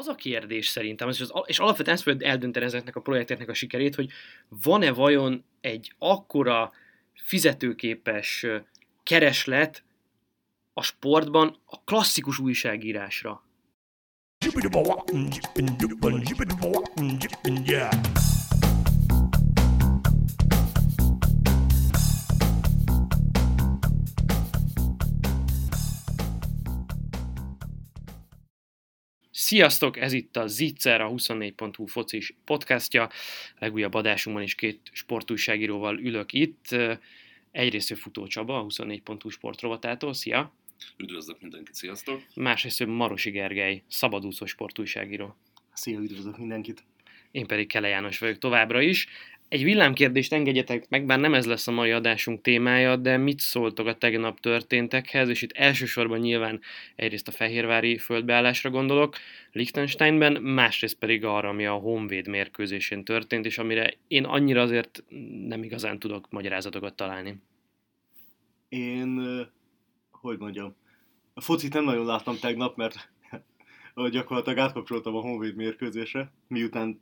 az a kérdés szerintem, és, az, és alapvetően ezt fogja eldönteni ezeknek a projekteknek a sikerét, hogy van-e vajon egy akkora fizetőképes kereslet a sportban a klasszikus újságírásra. Sziasztok, ez itt a Zitzer, a 24.hu focis podcastja. A legújabb adásunkban is két sportújságíróval ülök itt. Egyrészt Futó Csaba, a 24.hu sportrovatától. Szia! Üdvözlök mindenkit, sziasztok! Másrészt Marosi Gergely, szabadúszó sportújságíró. Szia, üdvözlök mindenkit! Én pedig Kele János vagyok továbbra is. Egy villámkérdést engedjetek meg, bár nem ez lesz a mai adásunk témája, de mit szóltok a tegnap történtekhez, és itt elsősorban nyilván egyrészt a fehérvári földbeállásra gondolok, Liechtensteinben, másrészt pedig arra, ami a Honvéd mérkőzésén történt, és amire én annyira azért nem igazán tudok magyarázatokat találni. Én, hogy mondjam, a focit nem nagyon láttam tegnap, mert gyakorlatilag átkapcsoltam a Honvéd mérkőzésre, miután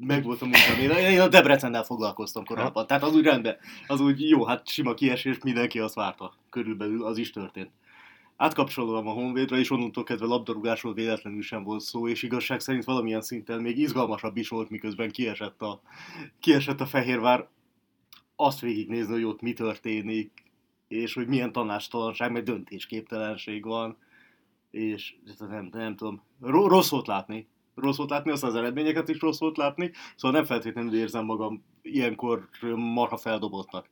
meg volt a munkám. Én, a Debrecennel foglalkoztam korábban, tehát az úgy rendben, az úgy jó, hát sima kiesés, mindenki azt várta. Körülbelül az is történt. Átkapcsolom a Honvédre, és onnantól kezdve labdarúgásról véletlenül sem volt szó, és igazság szerint valamilyen szinten még izgalmasabb is volt, miközben kiesett a, kiesett a Fehérvár. Azt végignézni, hogy ott mi történik, és hogy milyen tanástalanság, meg döntésképtelenség van, és nem, nem tudom, rossz volt látni, rossz volt látni, azt az eredményeket is rossz volt látni, szóval nem feltétlenül érzem magam ilyenkor marha feldobottnak.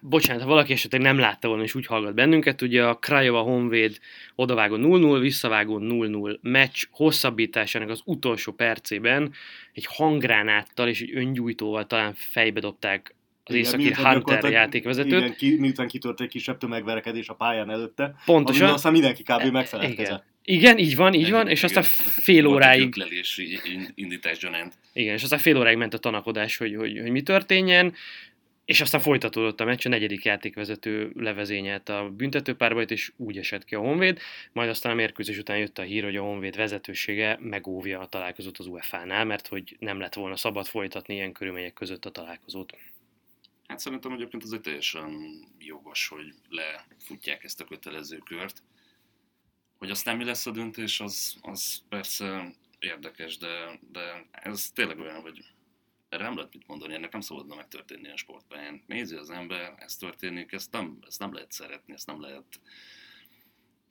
Bocsánat, ha valaki esetleg nem látta volna és úgy hallgat bennünket, ugye a Krajova Honvéd odavágó 0-0, visszavágó 0-0 meccs hosszabbításának az utolsó percében egy hangránáttal és egy öngyújtóval talán fejbe dobták az igen, északi Hunter játékvezetőt. Igen, ki, miután kitört egy kisebb tömegverekedés a pályán előtte, Pontosan. aztán mindenki kb. megfelelkezett. Igen, így van, így van, és aztán fél óráig... indítás Igen, és aztán fél óráig ment a tanakodás, hogy, hogy, hogy mi történjen, és aztán folytatódott a meccs, a negyedik játékvezető levezényelt a büntetőpárbajt, és úgy esett ki a Honvéd, majd aztán a mérkőzés után jött a hír, hogy a Honvéd vezetősége megóvja a találkozót az UEFA-nál, mert hogy nem lett volna szabad folytatni ilyen körülmények között a találkozót. Hát szerintem egyébként az egy teljesen jogos, hogy lefutják ezt a kötelező kört. Hogy aztán mi lesz a döntés, az, az persze érdekes, de, de ez tényleg olyan, hogy erre nem lehet mit mondani, ennek nem szabadna megtörténni a sportpályán. Nézi az ember, ez történik, ezt nem, ezt nem lehet szeretni, ezt nem lehet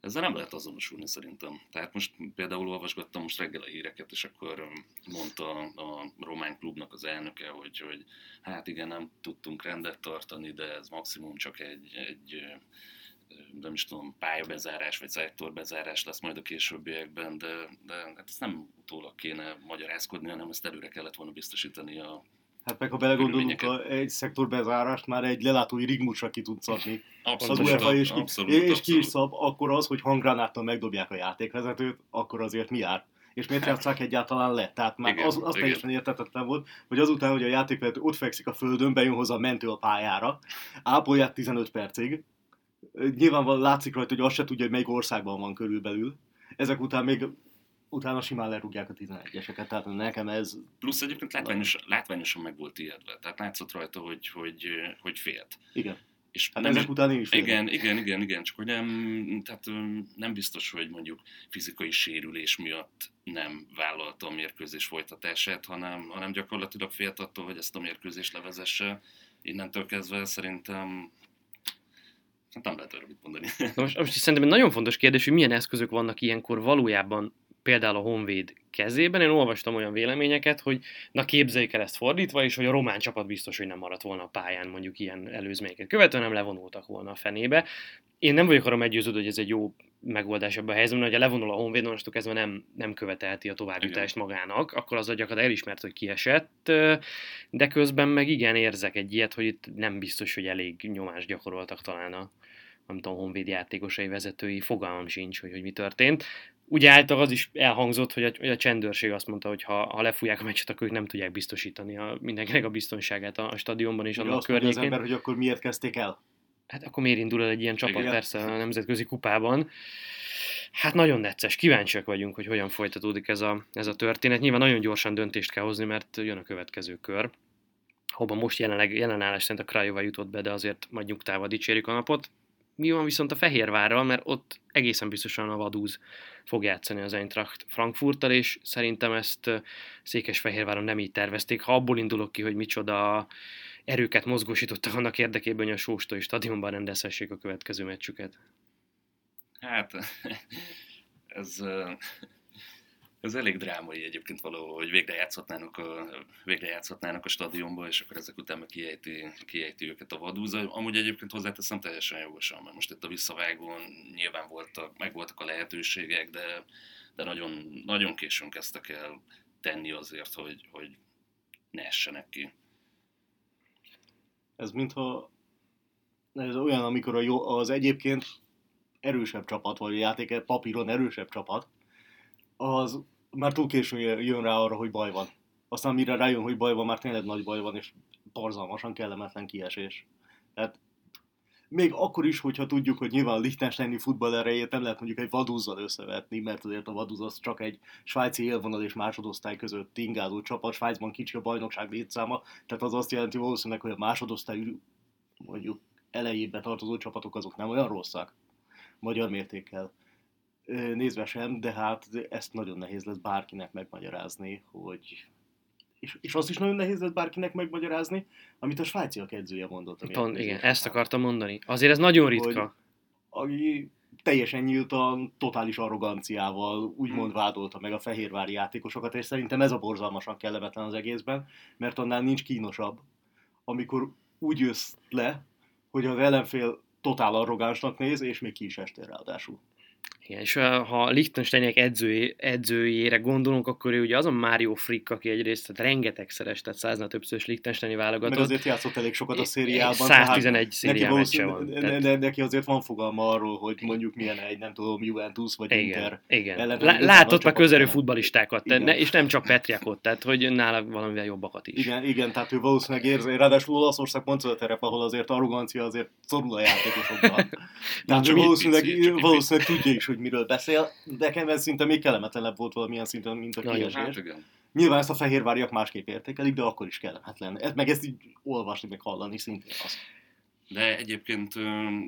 ezzel nem lehet azonosulni szerintem. Tehát most például olvasgattam most reggel a híreket, és akkor mondta a román klubnak az elnöke, hogy, hogy hát igen, nem tudtunk rendet tartani, de ez maximum csak egy, egy nem is tudom, pályabezárás vagy szektorbezárás lesz majd a későbbiekben, de, de hát ezt nem utólag kéne magyarázkodni, hanem ezt előre kellett volna biztosítani a Hát meg ha belegondolunk, a, egy szektorbezárást már egy lelátói rigmusra ki tud szabni. Abszolút, az UEFA és, abszolút, és abszolút. ki is szab, akkor az, hogy hangránáttal megdobják a játékvezetőt, akkor azért mi jár? És miért játszák egyáltalán le? Tehát már igen, az, az igen. teljesen értetetlen volt, hogy azután, hogy a játékvezető ott fekszik a földön, bejön hozzá a mentő a pályára, ápolják 15 percig, nyilvánvalóan látszik rajta, hogy azt se tudja, hogy melyik országban van körülbelül. Ezek után még utána simán lerúgják a 11-eseket, tehát nekem ez... Plusz egyébként látványos, látványosan meg volt ijedve, tehát látszott rajta, hogy, hogy, hogy félt. Igen. És hát nem ezek is, után én is féltem. Igen, igen, igen, igen, csak hogy nem, tehát nem biztos, hogy mondjuk fizikai sérülés miatt nem vállalta a mérkőzés folytatását, hanem, hanem gyakorlatilag félt attól, hogy ezt a mérkőzést levezesse. Innentől kezdve szerintem Hát nem lehet mit mondani. Most, most szerintem egy nagyon fontos kérdés, hogy milyen eszközök vannak ilyenkor valójában például a Honvéd kezében. Én olvastam olyan véleményeket, hogy na képzeljük el ezt fordítva, és hogy a román csapat biztos, hogy nem maradt volna a pályán mondjuk ilyen előzményeket követően, nem levonultak volna a fenébe. Én nem vagyok arra meggyőződő, hogy ez egy jó megoldás ebben a helyzetben, hogy ha levonul a Honvéd, onnantól kezdve nem, nem követelti a továbbjutást magának, akkor az gyakorlatilag elismert, hogy kiesett, de közben meg igen érzek egy ilyet, hogy itt nem biztos, hogy elég nyomást gyakoroltak talán a, nem tudom, Honvéd játékosai vezetői, fogalmam sincs, hogy, hogy mi történt. Ugye által az is elhangzott, hogy a, hogy a csendőrség azt mondta, hogy ha, ha lefújják a meccset, akkor ők nem tudják biztosítani a, mindenkinek a biztonságát a, a stadionban és annak környékén. az ember, hogy akkor miért kezdték el? Hát akkor miért indul el egy ilyen csapat, Igen. persze a nemzetközi kupában. Hát nagyon necces, kíváncsiak vagyunk, hogy hogyan folytatódik ez a, ez a történet. Nyilván nagyon gyorsan döntést kell hozni, mert jön a következő kör. Hova most jelenleg, jelenállás szerint a Krajova jutott be, de azért majd nyugtával dicsérjük a napot. Mi van viszont a Fehérvárral, mert ott egészen biztosan a Vadúz fog játszani az Eintracht Frankfurttal, és szerintem ezt Székesfehérváron nem így tervezték. Ha abból indulok ki, hogy micsoda erőket mozgósítottak annak érdekében, hogy a Sóstói stadionban rendezhessék a következő meccsüket. Hát, ez, ez elég drámai egyébként valahol, hogy végre játszhatnának a, végre játszhatnának a stadionba, és akkor ezek után kiejti, kiejti őket a vadúza. Amúgy egyébként hozzáteszem teljesen jogosan, mert most itt a visszavágón nyilván voltak, meg voltak a lehetőségek, de, de nagyon, nagyon későn kezdtek el tenni azért, hogy, hogy ne essenek ki. Ez mintha ez olyan, amikor a jó, az egyébként erősebb csapat, vagy a játék papíron erősebb csapat, az már túl későn jön rá arra, hogy baj van. Aztán mire rájön, hogy baj van, már tényleg nagy baj van, és borzalmasan kellemetlen kiesés. Tehát még akkor is, hogyha tudjuk, hogy nyilván Liechtensteini futball erejét nem lehet mondjuk egy vadúzzal összevetni, mert azért a vadúz az csak egy svájci élvonal és másodosztály között ingázó csapat, Svájcban kicsi a bajnokság létszáma, tehát az azt jelenti valószínűleg, hogy a másodosztály mondjuk elejébe tartozó csapatok azok nem olyan rosszak magyar mértékkel nézve sem, de hát ezt nagyon nehéz lesz bárkinek megmagyarázni, hogy és, és azt is nagyon nehéz lesz bárkinek megmagyarázni, amit a svájciak edzője mondott. Ton, igen, ezt akartam mondani. Azért ez nagyon ritka. Hogy, aki teljesen nyíltan, totális arroganciával úgymond hmm. vádolta meg a fehérvári játékosokat, és szerintem ez a borzalmasan kellemetlen az egészben, mert annál nincs kínosabb, amikor úgy jössz le, hogy az ellenfél totál arrogánsnak néz, és még ki is estél ráadásul. Igen, és ha Liechtensteinek edzői, edzőjére gondolunk, akkor ő ugye az a Mario Frick, aki egyrészt tehát rengetegszeres, tehát száznál többszörös Liechtensteini válogatott. Meg azért játszott elég sokat a szériában. 111 szériá meccse van. Ne, tehát... ne, neki azért van fogalma arról, hogy mondjuk milyen egy, nem tudom, Juventus vagy igen, Inter. Igen. Látott már közelő futbalistákat, tehát ne, és nem csak Petriakot, tehát hogy nála valamivel jobbakat is. Igen, igen, tehát ő valószínűleg érzi, ráadásul Olaszország pont az a terep, ahol azért arrogancia azért szorul a játékosokban. tehát ő valószínűleg, valószínűleg tudja is, hogy miről beszél, de nekem ez szinte még kellemetlenebb volt valamilyen szinten, mint a kiesés. Hát, Nyilván ezt a fehérváriak másképp értékelik, de akkor is kellemetlen. Ez, meg ezt így olvasni, meg hallani szintén az. De egyébként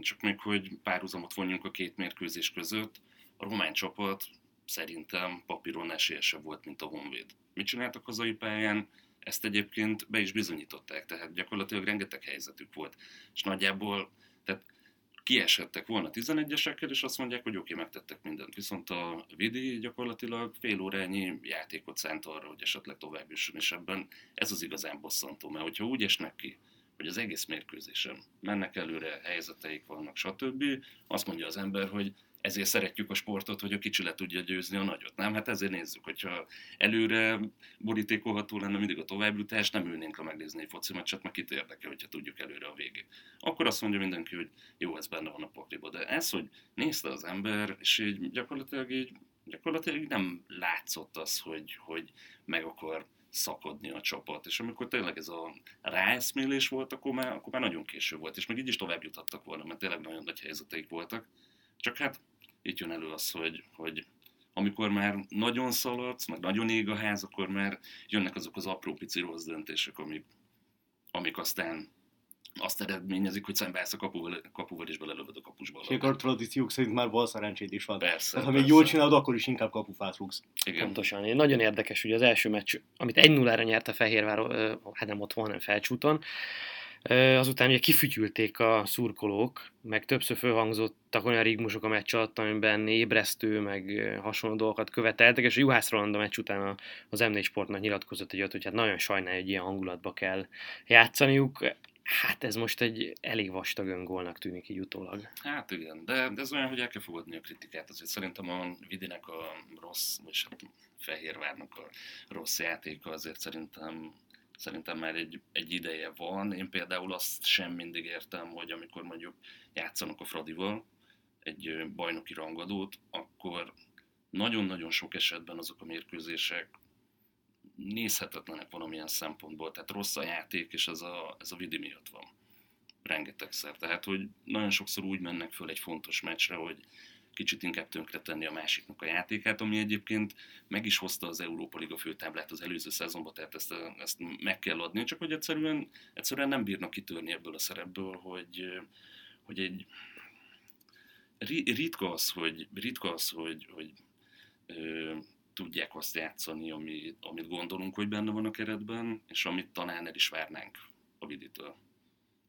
csak még, hogy párhuzamot vonjunk a két mérkőzés között, a román csapat szerintem papíron esélyesebb volt, mint a Honvéd. Mit csináltak hazai pályán? Ezt egyébként be is bizonyították, tehát gyakorlatilag rengeteg helyzetük volt. És nagyjából, tehát kiesettek volna 11-esekkel, és azt mondják, hogy oké, okay, megtettek mindent. Viszont a Vidi gyakorlatilag fél órányi játékot szánt arra, hogy esetleg tovább jusson, és ebben ez az igazán bosszantó, mert hogyha úgy esnek ki, hogy az egész mérkőzésen mennek előre, helyzeteik vannak, stb., azt mondja az ember, hogy ezért szeretjük a sportot, hogy a kicsi le tudja győzni a nagyot. Nem? Hát ezért nézzük, hogyha előre borítékolható lenne mindig a továbbjutás, nem ülnénk a megnézni egy foci meccset, meg kit érdekel, hogyha tudjuk előre a végét. Akkor azt mondja mindenki, hogy jó, ez benne van a pakliba. De ez, hogy nézte az ember, és így gyakorlatilag így gyakorlatilag nem látszott az, hogy, hogy meg akar szakadni a csapat. És amikor tényleg ez a ráeszmélés volt, akkor már, akkor már nagyon késő volt, és még így is tovább juthattak volna, mert tényleg nagyon nagy helyzeteik voltak. Csak hát itt jön elő az, hogy, hogy amikor már nagyon szaladsz, meg nagyon ég a ház, akkor már jönnek azok az apró pici rossz döntések, amik, amik aztán azt eredményezik, hogy szembeállsz a kapuval, kapuval és belelövöd a kapusba. És a tradíciók szerint már bal szerencsét is van. Persze. Tehát, ha még jól csinálod, akkor is inkább kapufát rúgsz. Igen. Pontosan. Én nagyon érdekes, hogy az első meccs, amit 1-0-ra nyert a Fehérvár, hát nem otthon, hanem felcsúton, Azután ugye kifütyülték a szurkolók, meg többször fölhangzottak olyan rigmusok a meccs alatt, amiben ébresztő, meg hasonló dolgokat követeltek, és a Juhász Roland a meccs után az M4 Sportnak nyilatkozott egy hogy hát nagyon sajnálja, hogy ilyen hangulatba kell játszaniuk. Hát ez most egy elég vastag öngólnak tűnik így utólag. Hát igen, de, de ez olyan, hogy el kell fogadni a kritikát. Azért szerintem a Vidinek a rossz, vagy hát Fehérvárnak a rossz játéka azért szerintem szerintem már egy, egy ideje van. Én például azt sem mindig értem, hogy amikor mondjuk játszanak a Fradival egy bajnoki rangadót, akkor nagyon-nagyon sok esetben azok a mérkőzések nézhetetlenek valamilyen szempontból, tehát rossz a játék, és ez a, ez a vidi miatt van. Rengetegszer. Tehát, hogy nagyon sokszor úgy mennek föl egy fontos meccsre, hogy kicsit inkább tönkretenni a másiknak a játékát, ami egyébként meg is hozta az Európa Liga főtáblát az előző szezonban, tehát ezt, ezt meg kell adni, csak hogy egyszerűen, egyszerűen nem bírnak kitörni ebből a szerepből, hogy, hogy egy ritka az, hogy, ritka az, hogy, hogy ö, tudják azt játszani, ami, amit gondolunk, hogy benne van a keretben, és amit talán el is várnánk a viditől.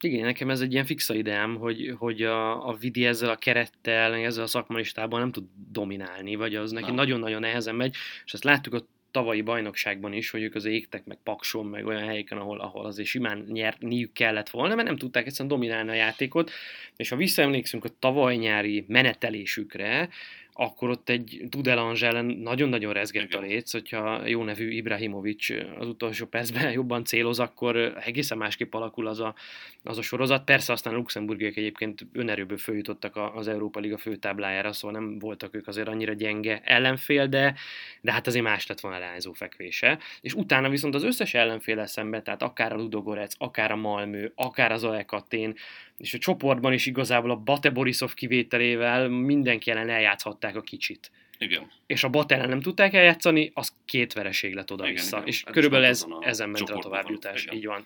Igen, nekem ez egy ilyen fixa ideám, hogy, hogy a, a Vidi ezzel a kerettel, ezzel a szakmanistában nem tud dominálni, vagy az neki nagyon-nagyon nehezen megy, és ezt láttuk a tavalyi bajnokságban is, hogy ők az égtek, meg Pakson, meg olyan helyeken, ahol, ahol azért simán nyerniük kellett volna, mert nem tudták egyszerűen dominálni a játékot, és ha visszaemlékszünk a tavaly nyári menetelésükre, akkor ott egy Dudelange ellen nagyon-nagyon rezgett a léc, hogyha jó nevű Ibrahimovic az utolsó percben jobban céloz, akkor egészen másképp alakul az a, az a sorozat. Persze aztán a luxemburgiek egyébként önerőből följutottak az Európa Liga főtáblájára, szóval nem voltak ők azért annyira gyenge ellenfél, de, de hát azért más lett volna leányzó fekvése. És utána viszont az összes ellenfél szembe, tehát akár a Ludogorec, akár a Malmö, akár az Aekatén, és a csoportban is igazából a Bate Borisov kivételével mindenki ellen eljátszhatták a kicsit. Igen. És a Bate ellen nem tudták eljátszani, az két vereség lett oda-vissza. Igen, igen. És hát körülbelül ez, ezen ment a továbbjutás. Így van.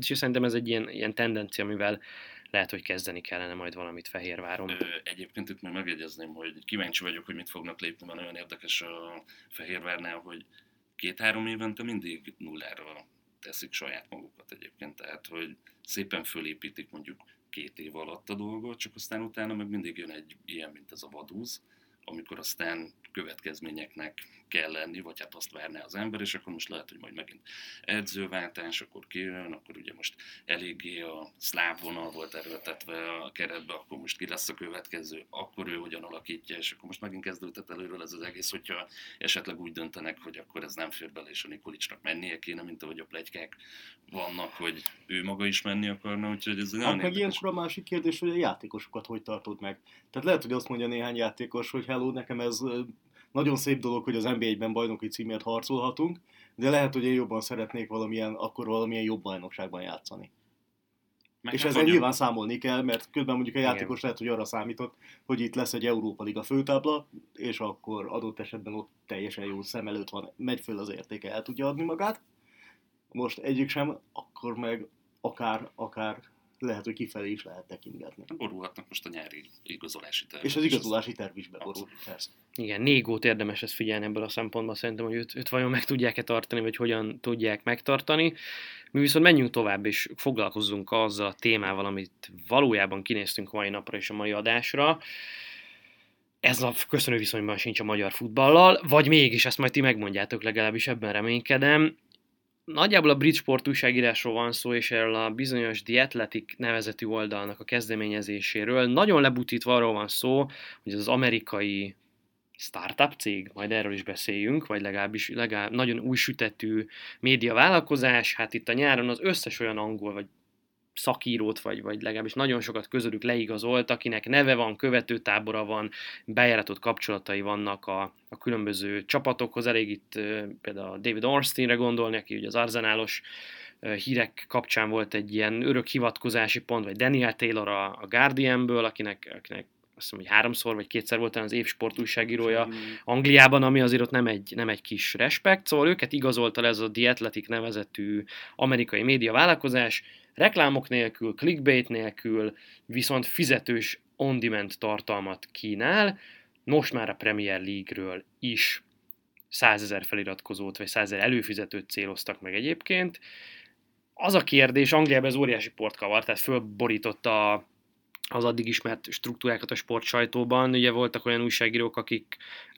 És szerintem ez egy ilyen, ilyen tendencia, amivel lehet, hogy kezdeni kellene majd valamit Fehérváron. Ö, egyébként itt még megjegyezném, hogy kíváncsi vagyok, hogy mit fognak lépni, mert nagyon érdekes a Fehérvárnál, hogy két-három évente mindig nullára teszik saját magukat egyébként. Tehát, hogy szépen fölépítik mondjuk két év alatt a dolgot, csak aztán utána meg mindig jön egy ilyen, mint ez a vadúz, amikor aztán következményeknek kell lenni, vagy hát azt várná az ember, és akkor most lehet, hogy majd megint edzőváltás, akkor kijön, akkor ugye most eléggé a szláv vonal volt erőltetve a keretbe, akkor most ki lesz a következő, akkor ő hogyan alakítja, és akkor most megint kezdődött előről ez az egész, hogyha esetleg úgy döntenek, hogy akkor ez nem fér bele, és a Nikolicsnak mennie kéne, mint ahogy a plegykák vannak, hogy ő maga is menni akarna, úgyhogy ez hát meg ilyenkor a másik kérdés, hogy a játékosokat hogy tartod meg. Tehát lehet, hogy azt mondja néhány játékos, hogy hello, nekem ez nagyon szép dolog, hogy az NBA-ben bajnoki címért harcolhatunk, de lehet, hogy én jobban szeretnék valamilyen, akkor valamilyen jobb bajnokságban játszani. Meg és hát ezzel nyilván számolni kell, mert közben mondjuk a játékos Igen. lehet, hogy arra számított, hogy itt lesz egy Európa Liga főtábla, és akkor adott esetben ott teljesen jó szem előtt van, megy föl az értéke, el tudja adni magát. Most egyik sem, akkor meg akár, akár lehet, hogy kifelé is lehet tekintgetni. Borulhatnak most a nyári igazolási terv. És az igazolási terv is beborul, persze. Igen, Négót érdemes ezt figyelni ebből a szempontból, szerintem, hogy őt, őt vajon meg tudják-e tartani, vagy hogyan tudják megtartani. Mi viszont menjünk tovább, és foglalkozzunk azzal a témával, amit valójában kinéztünk mai napra és a mai adásra. Ez a köszönő viszonyban sincs a magyar futballal, vagy mégis ezt majd ti megmondjátok, legalábbis ebben reménykedem nagyjából a Bridgeport újságírásról van szó, és erről a bizonyos The nevezetű oldalnak a kezdeményezéséről. Nagyon lebutítva arról van szó, hogy az amerikai startup cég, majd erről is beszéljünk, vagy legalábbis legalább nagyon új sütetű média vállalkozás, hát itt a nyáron az összes olyan angol vagy szakírót, vagy, vagy legalábbis nagyon sokat közülük leigazolt, akinek neve van, követőtábora van, bejáratott kapcsolatai vannak a, a különböző csapatokhoz. Elég itt például David Ornsteinre gondolni, aki ugye az arzenálos hírek kapcsán volt egy ilyen örök hivatkozási pont, vagy Daniel Taylor a, a Guardianből, akinek, akinek hiszem, hogy háromszor vagy kétszer volt az év sportújságírója Angliában, ami azért ott nem egy, nem egy kis respekt, szóval őket igazolta ez a The Athletic nevezetű amerikai média vállalkozás, reklámok nélkül, clickbait nélkül, viszont fizetős on-demand tartalmat kínál, most már a Premier League-ről is 100 ezer feliratkozót, vagy 100 ezer előfizetőt céloztak meg egyébként. Az a kérdés, Angliában ez óriási portkavar, tehát fölborította az addig ismert struktúrákat a sportsajtóban. Ugye voltak olyan újságírók, akik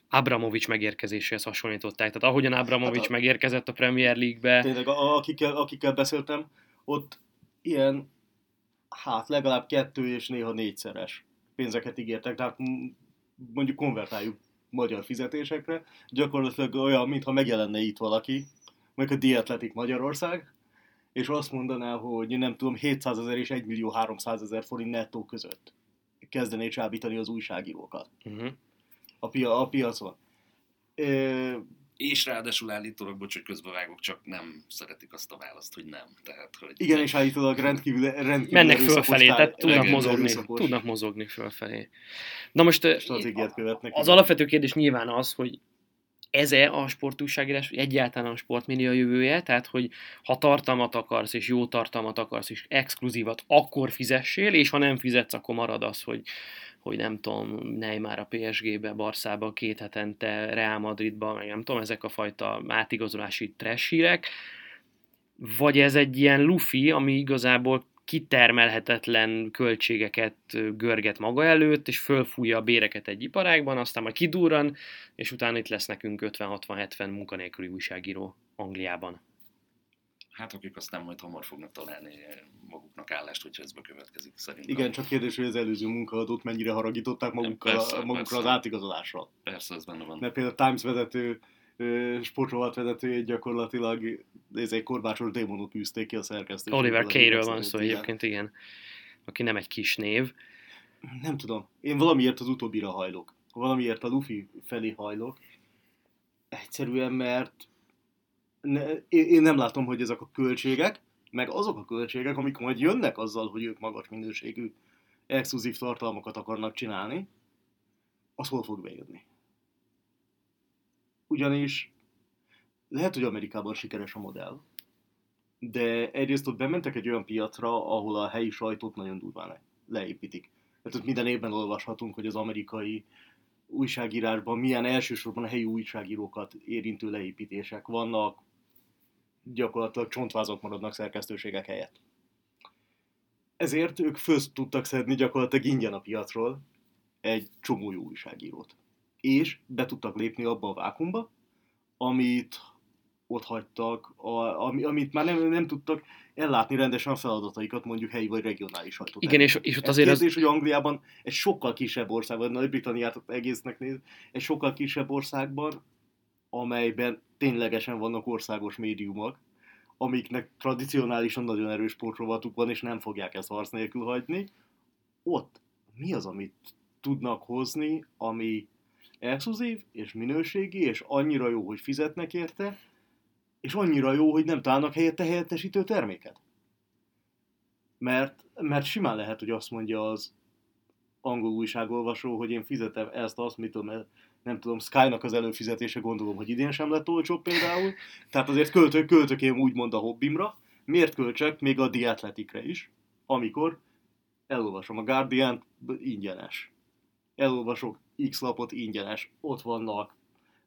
Abramovics megérkezéséhez hasonlították. Tehát ahogyan Abramovics hát a... megérkezett a Premier League-be. Tényleg, akikkel, akikkel beszéltem, ott ilyen, hát legalább kettő és néha négyszeres pénzeket ígértek, tehát mondjuk konvertáljuk magyar fizetésekre, gyakorlatilag olyan, mintha megjelenne itt valaki, meg a Diatletik Magyarország, és azt mondaná, hogy nem tudom, 700 ezer és 1 millió 300 ezer forint nettó között kezdené csábítani az újságírókat uh-huh. a, pia- a piacon. E, és ráadásul állítólag, bocs, hogy közbevágok, csak nem szeretik azt a választ, hogy nem. Tehát, hogy Igen, és állítólag rendkívül, rendkívül Mennek fölfelé, tár- tehát tudnak mozogni, erőszakos tudnak mozogni fölfelé. Na most ö, stratégiát követnek. az alapvető kérdés nyilván az, hogy ez-e a sportúságírás, vagy egyáltalán a sportmédia jövője, tehát hogy ha tartalmat akarsz, és jó tartalmat akarsz, és exkluzívat, akkor fizessél, és ha nem fizetsz, akkor marad az, hogy, hogy nem tudom, Neymar a PSG-be, Barszába, két hetente, Real Madridba, meg nem tudom, ezek a fajta átigazolási trash hírek, vagy ez egy ilyen lufi, ami igazából kitermelhetetlen költségeket görget maga előtt, és fölfújja a béreket egy iparágban, aztán majd kidurran, és utána itt lesz nekünk 50-60-70 munkanélküli újságíró Angliában. Hát akik aztán majd hamar fognak találni maguknak állást, hogyha ez bekövetkezik szerintem. Igen, csak kérdés, hogy az előző munkaadót mennyire haragították magukkal, Persze, magukra persze. az átigazolásra. Persze, ez benne van. Mert például a Times vezető, ö, sportrovat vezetőjét gyakorlatilag ez egy korbácsos démonot űzték ki a szerkesztő. Oliver Kay-ről van szó egyébként, igen. Aki nem egy kis név. Nem tudom. Én valamiért az utóbbira hajlok. Valamiért a Luffy felé hajlok. Egyszerűen, mert ne, én nem látom, hogy ezek a költségek, meg azok a költségek, amik majd jönnek azzal, hogy ők magas minőségű exkluzív tartalmakat akarnak csinálni, az hol fog bejönni. Ugyanis lehet, hogy Amerikában sikeres a modell, de egyrészt ott bementek egy olyan piacra, ahol a helyi sajtót nagyon durván le- leépítik. Hát ott minden évben olvashatunk, hogy az amerikai újságírásban milyen elsősorban a helyi újságírókat érintő leépítések vannak, gyakorlatilag csontvázok maradnak szerkesztőségek helyett. Ezért ők föl tudtak szedni gyakorlatilag ingyen a piacról egy csomó jó újságírót. És be tudtak lépni abba a vákumba, amit ott hagytak, a, ami, amit már nem, nem tudtak ellátni rendesen a feladataikat, mondjuk helyi vagy regionális sajtót. Igen, és, és ott azért az, kérdés, hogy Angliában egy sokkal kisebb országban, Nagy-Britanniát egésznek néz, egy sokkal kisebb országban, amelyben ténylegesen vannak országos médiumok, amiknek tradicionálisan nagyon erős sportrovatuk van, és nem fogják ezt harc nélkül hagyni, ott mi az, amit tudnak hozni, ami exkluzív, és minőségi, és annyira jó, hogy fizetnek érte, és annyira jó, hogy nem találnak helyette helyettesítő terméket. Mert, mert simán lehet, hogy azt mondja az angol újságolvasó, hogy én fizetem ezt, azt, mit tudom, el- nem tudom, Sky-nak az előfizetése gondolom, hogy idén sem lett olcsóbb például. Tehát azért költök, költök én úgymond a hobbimra. Miért költsek még a The Athletic-re is, amikor elolvasom a Guardian ingyenes. Elolvasok X lapot ingyenes. Ott vannak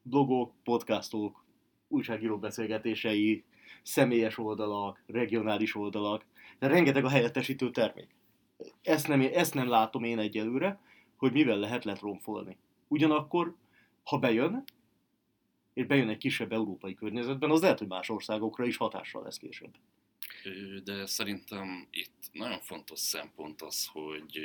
blogok, podcastok, újságíró beszélgetései, személyes oldalak, regionális oldalak, de rengeteg a helyettesítő termék. Ezt nem, ezt nem látom én egyelőre, hogy mivel lehet letromfolni. Ugyanakkor, ha bejön, és bejön egy kisebb európai környezetben, az lehet, hogy más országokra is hatással lesz később. De szerintem itt nagyon fontos szempont az, hogy,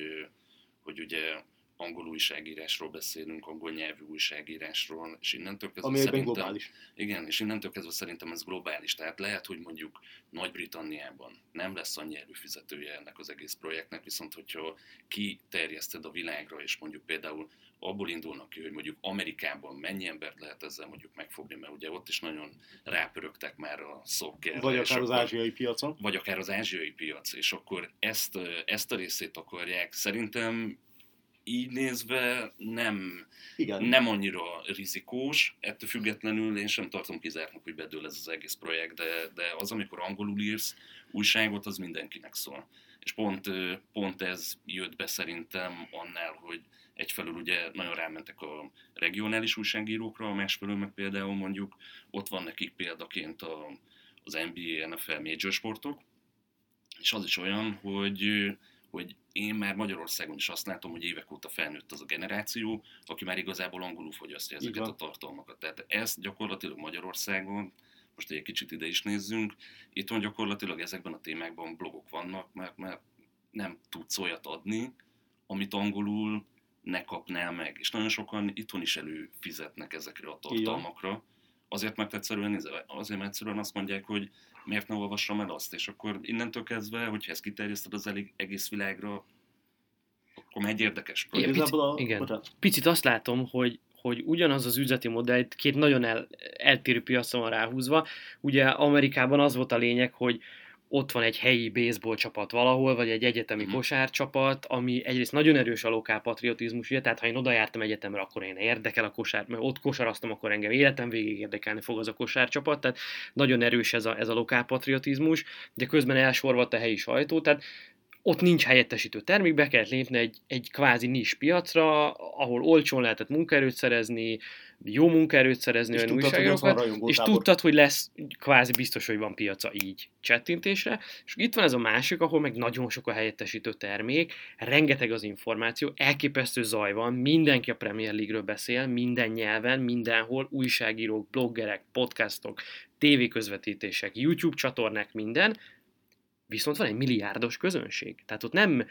hogy ugye angol újságírásról beszélünk, angol nyelvű újságírásról, és innentől kezdve Ami szerintem... globális. Igen, és innentől kezdve szerintem ez globális. Tehát lehet, hogy mondjuk Nagy-Britanniában nem lesz annyi előfizetője ennek az egész projektnek, viszont hogyha kiterjeszted a világra, és mondjuk például abból indulnak ki, hogy mondjuk Amerikában mennyi embert lehet ezzel mondjuk megfogni, mert ugye ott is nagyon rápörögtek már a szokkerre. Vagy akár az akkor- ázsiai piacon. vagy akár az ázsiai piac, és akkor ezt, ezt a részét akarják. Szerintem így nézve nem, Igen. nem annyira rizikós, ettől függetlenül én sem tartom kizártnak, hogy bedől ez az egész projekt, de, de az, amikor angolul írsz újságot, az mindenkinek szól. És pont, pont ez jött be szerintem annál, hogy egyfelől ugye nagyon rámentek a regionális újságírókra, másfelől meg például mondjuk ott van nekik példaként a, az NBA, NFL major sportok, és az is olyan, hogy, hogy én már Magyarországon is azt látom, hogy évek óta felnőtt az a generáció, aki már igazából angolul fogyasztja ezeket a tartalmakat. Tehát ezt gyakorlatilag Magyarországon, most egy kicsit ide is nézzünk, itt van gyakorlatilag ezekben a témákban blogok vannak, mert, mert nem tudsz olyat adni, amit angolul ne kapnál meg. És nagyon sokan itthon is előfizetnek ezekre a tartalmakra. Azért, mert egyszerűen, azért, mert egyszerűen azt mondják, hogy miért ne olvassam el azt, és akkor innentől kezdve, hogyha ezt kiterjeszted az elég, egész világra, akkor egy érdekes Igen, projekt. Igazából a... igen. Bocsánat. picit azt látom, hogy, hogy ugyanaz az üzleti modell két nagyon el, eltérő piacon van ráhúzva. Ugye Amerikában az volt a lényeg, hogy ott van egy helyi baseball csapat valahol, vagy egy egyetemi Mhm. kosárcsapat, ami egyrészt nagyon erős a lokál patriotizmus, ugye, tehát ha én oda jártam egyetemre, akkor én érdekel a kosár, mert ott kosaraztam, akkor engem életem végig érdekelni fog az a kosárcsapat, tehát nagyon erős ez a, ez a lokál patriotizmus, de közben elsorvadt a helyi sajtó, tehát ott nincs helyettesítő termék, be kellett lépni egy, egy kvázi nis piacra, ahol olcsón lehetett munkaerőt szerezni, jó munkaerőt szerezni, És olyan tudtad, újságírókat, és rajongótábor. tudtad, hogy lesz kvázi biztos, hogy van piaca így csettintésre, és itt van ez a másik, ahol meg nagyon sok a helyettesítő termék, rengeteg az információ, elképesztő zaj van, mindenki a Premier League-ről beszél, minden nyelven, mindenhol, újságírók, bloggerek, podcastok, tévéközvetítések, YouTube csatornák, minden, viszont van egy milliárdos közönség. Tehát ott nem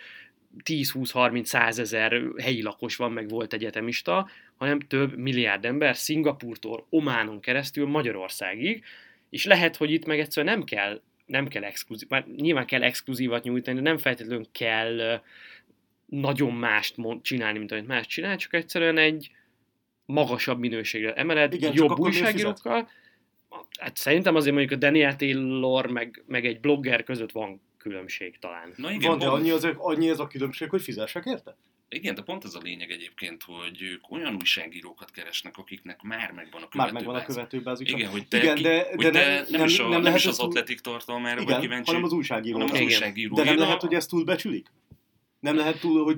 10-20-30-100 ezer helyi lakos van, meg volt egyetemista, hanem több milliárd ember Szingapurtól, Ománon keresztül Magyarországig, és lehet, hogy itt meg egyszerűen nem kell, nem kell exkluzív, már nyilván kell exkluzívat nyújtani, de nem feltétlenül kell nagyon mást mond- csinálni, mint amit más csinál, csak egyszerűen egy magasabb minőségre emeled, Igen, jobb újságírókkal. Hát szerintem azért mondjuk a Daniel Taylor meg, meg egy blogger között van különbség talán. Na igen, Van, de annyi, az, annyi ez a különbség, hogy fizessek érte? Igen, de pont ez a lényeg egyébként, hogy ők olyan újságírókat keresnek, akiknek már megvan a Már megvan a követőbázis. követőbázis. Igen, hogy te, Igen, ki, de- hogy de te nem- nem, is a, nem nem, lehet is az atletik tartalmára vagy kíváncsi, hanem az újságíró. hanem az Igen. újságíró. De nem Igen, lehet, a- hogy ezt túlbecsülik? Nem lehet, túl, hogy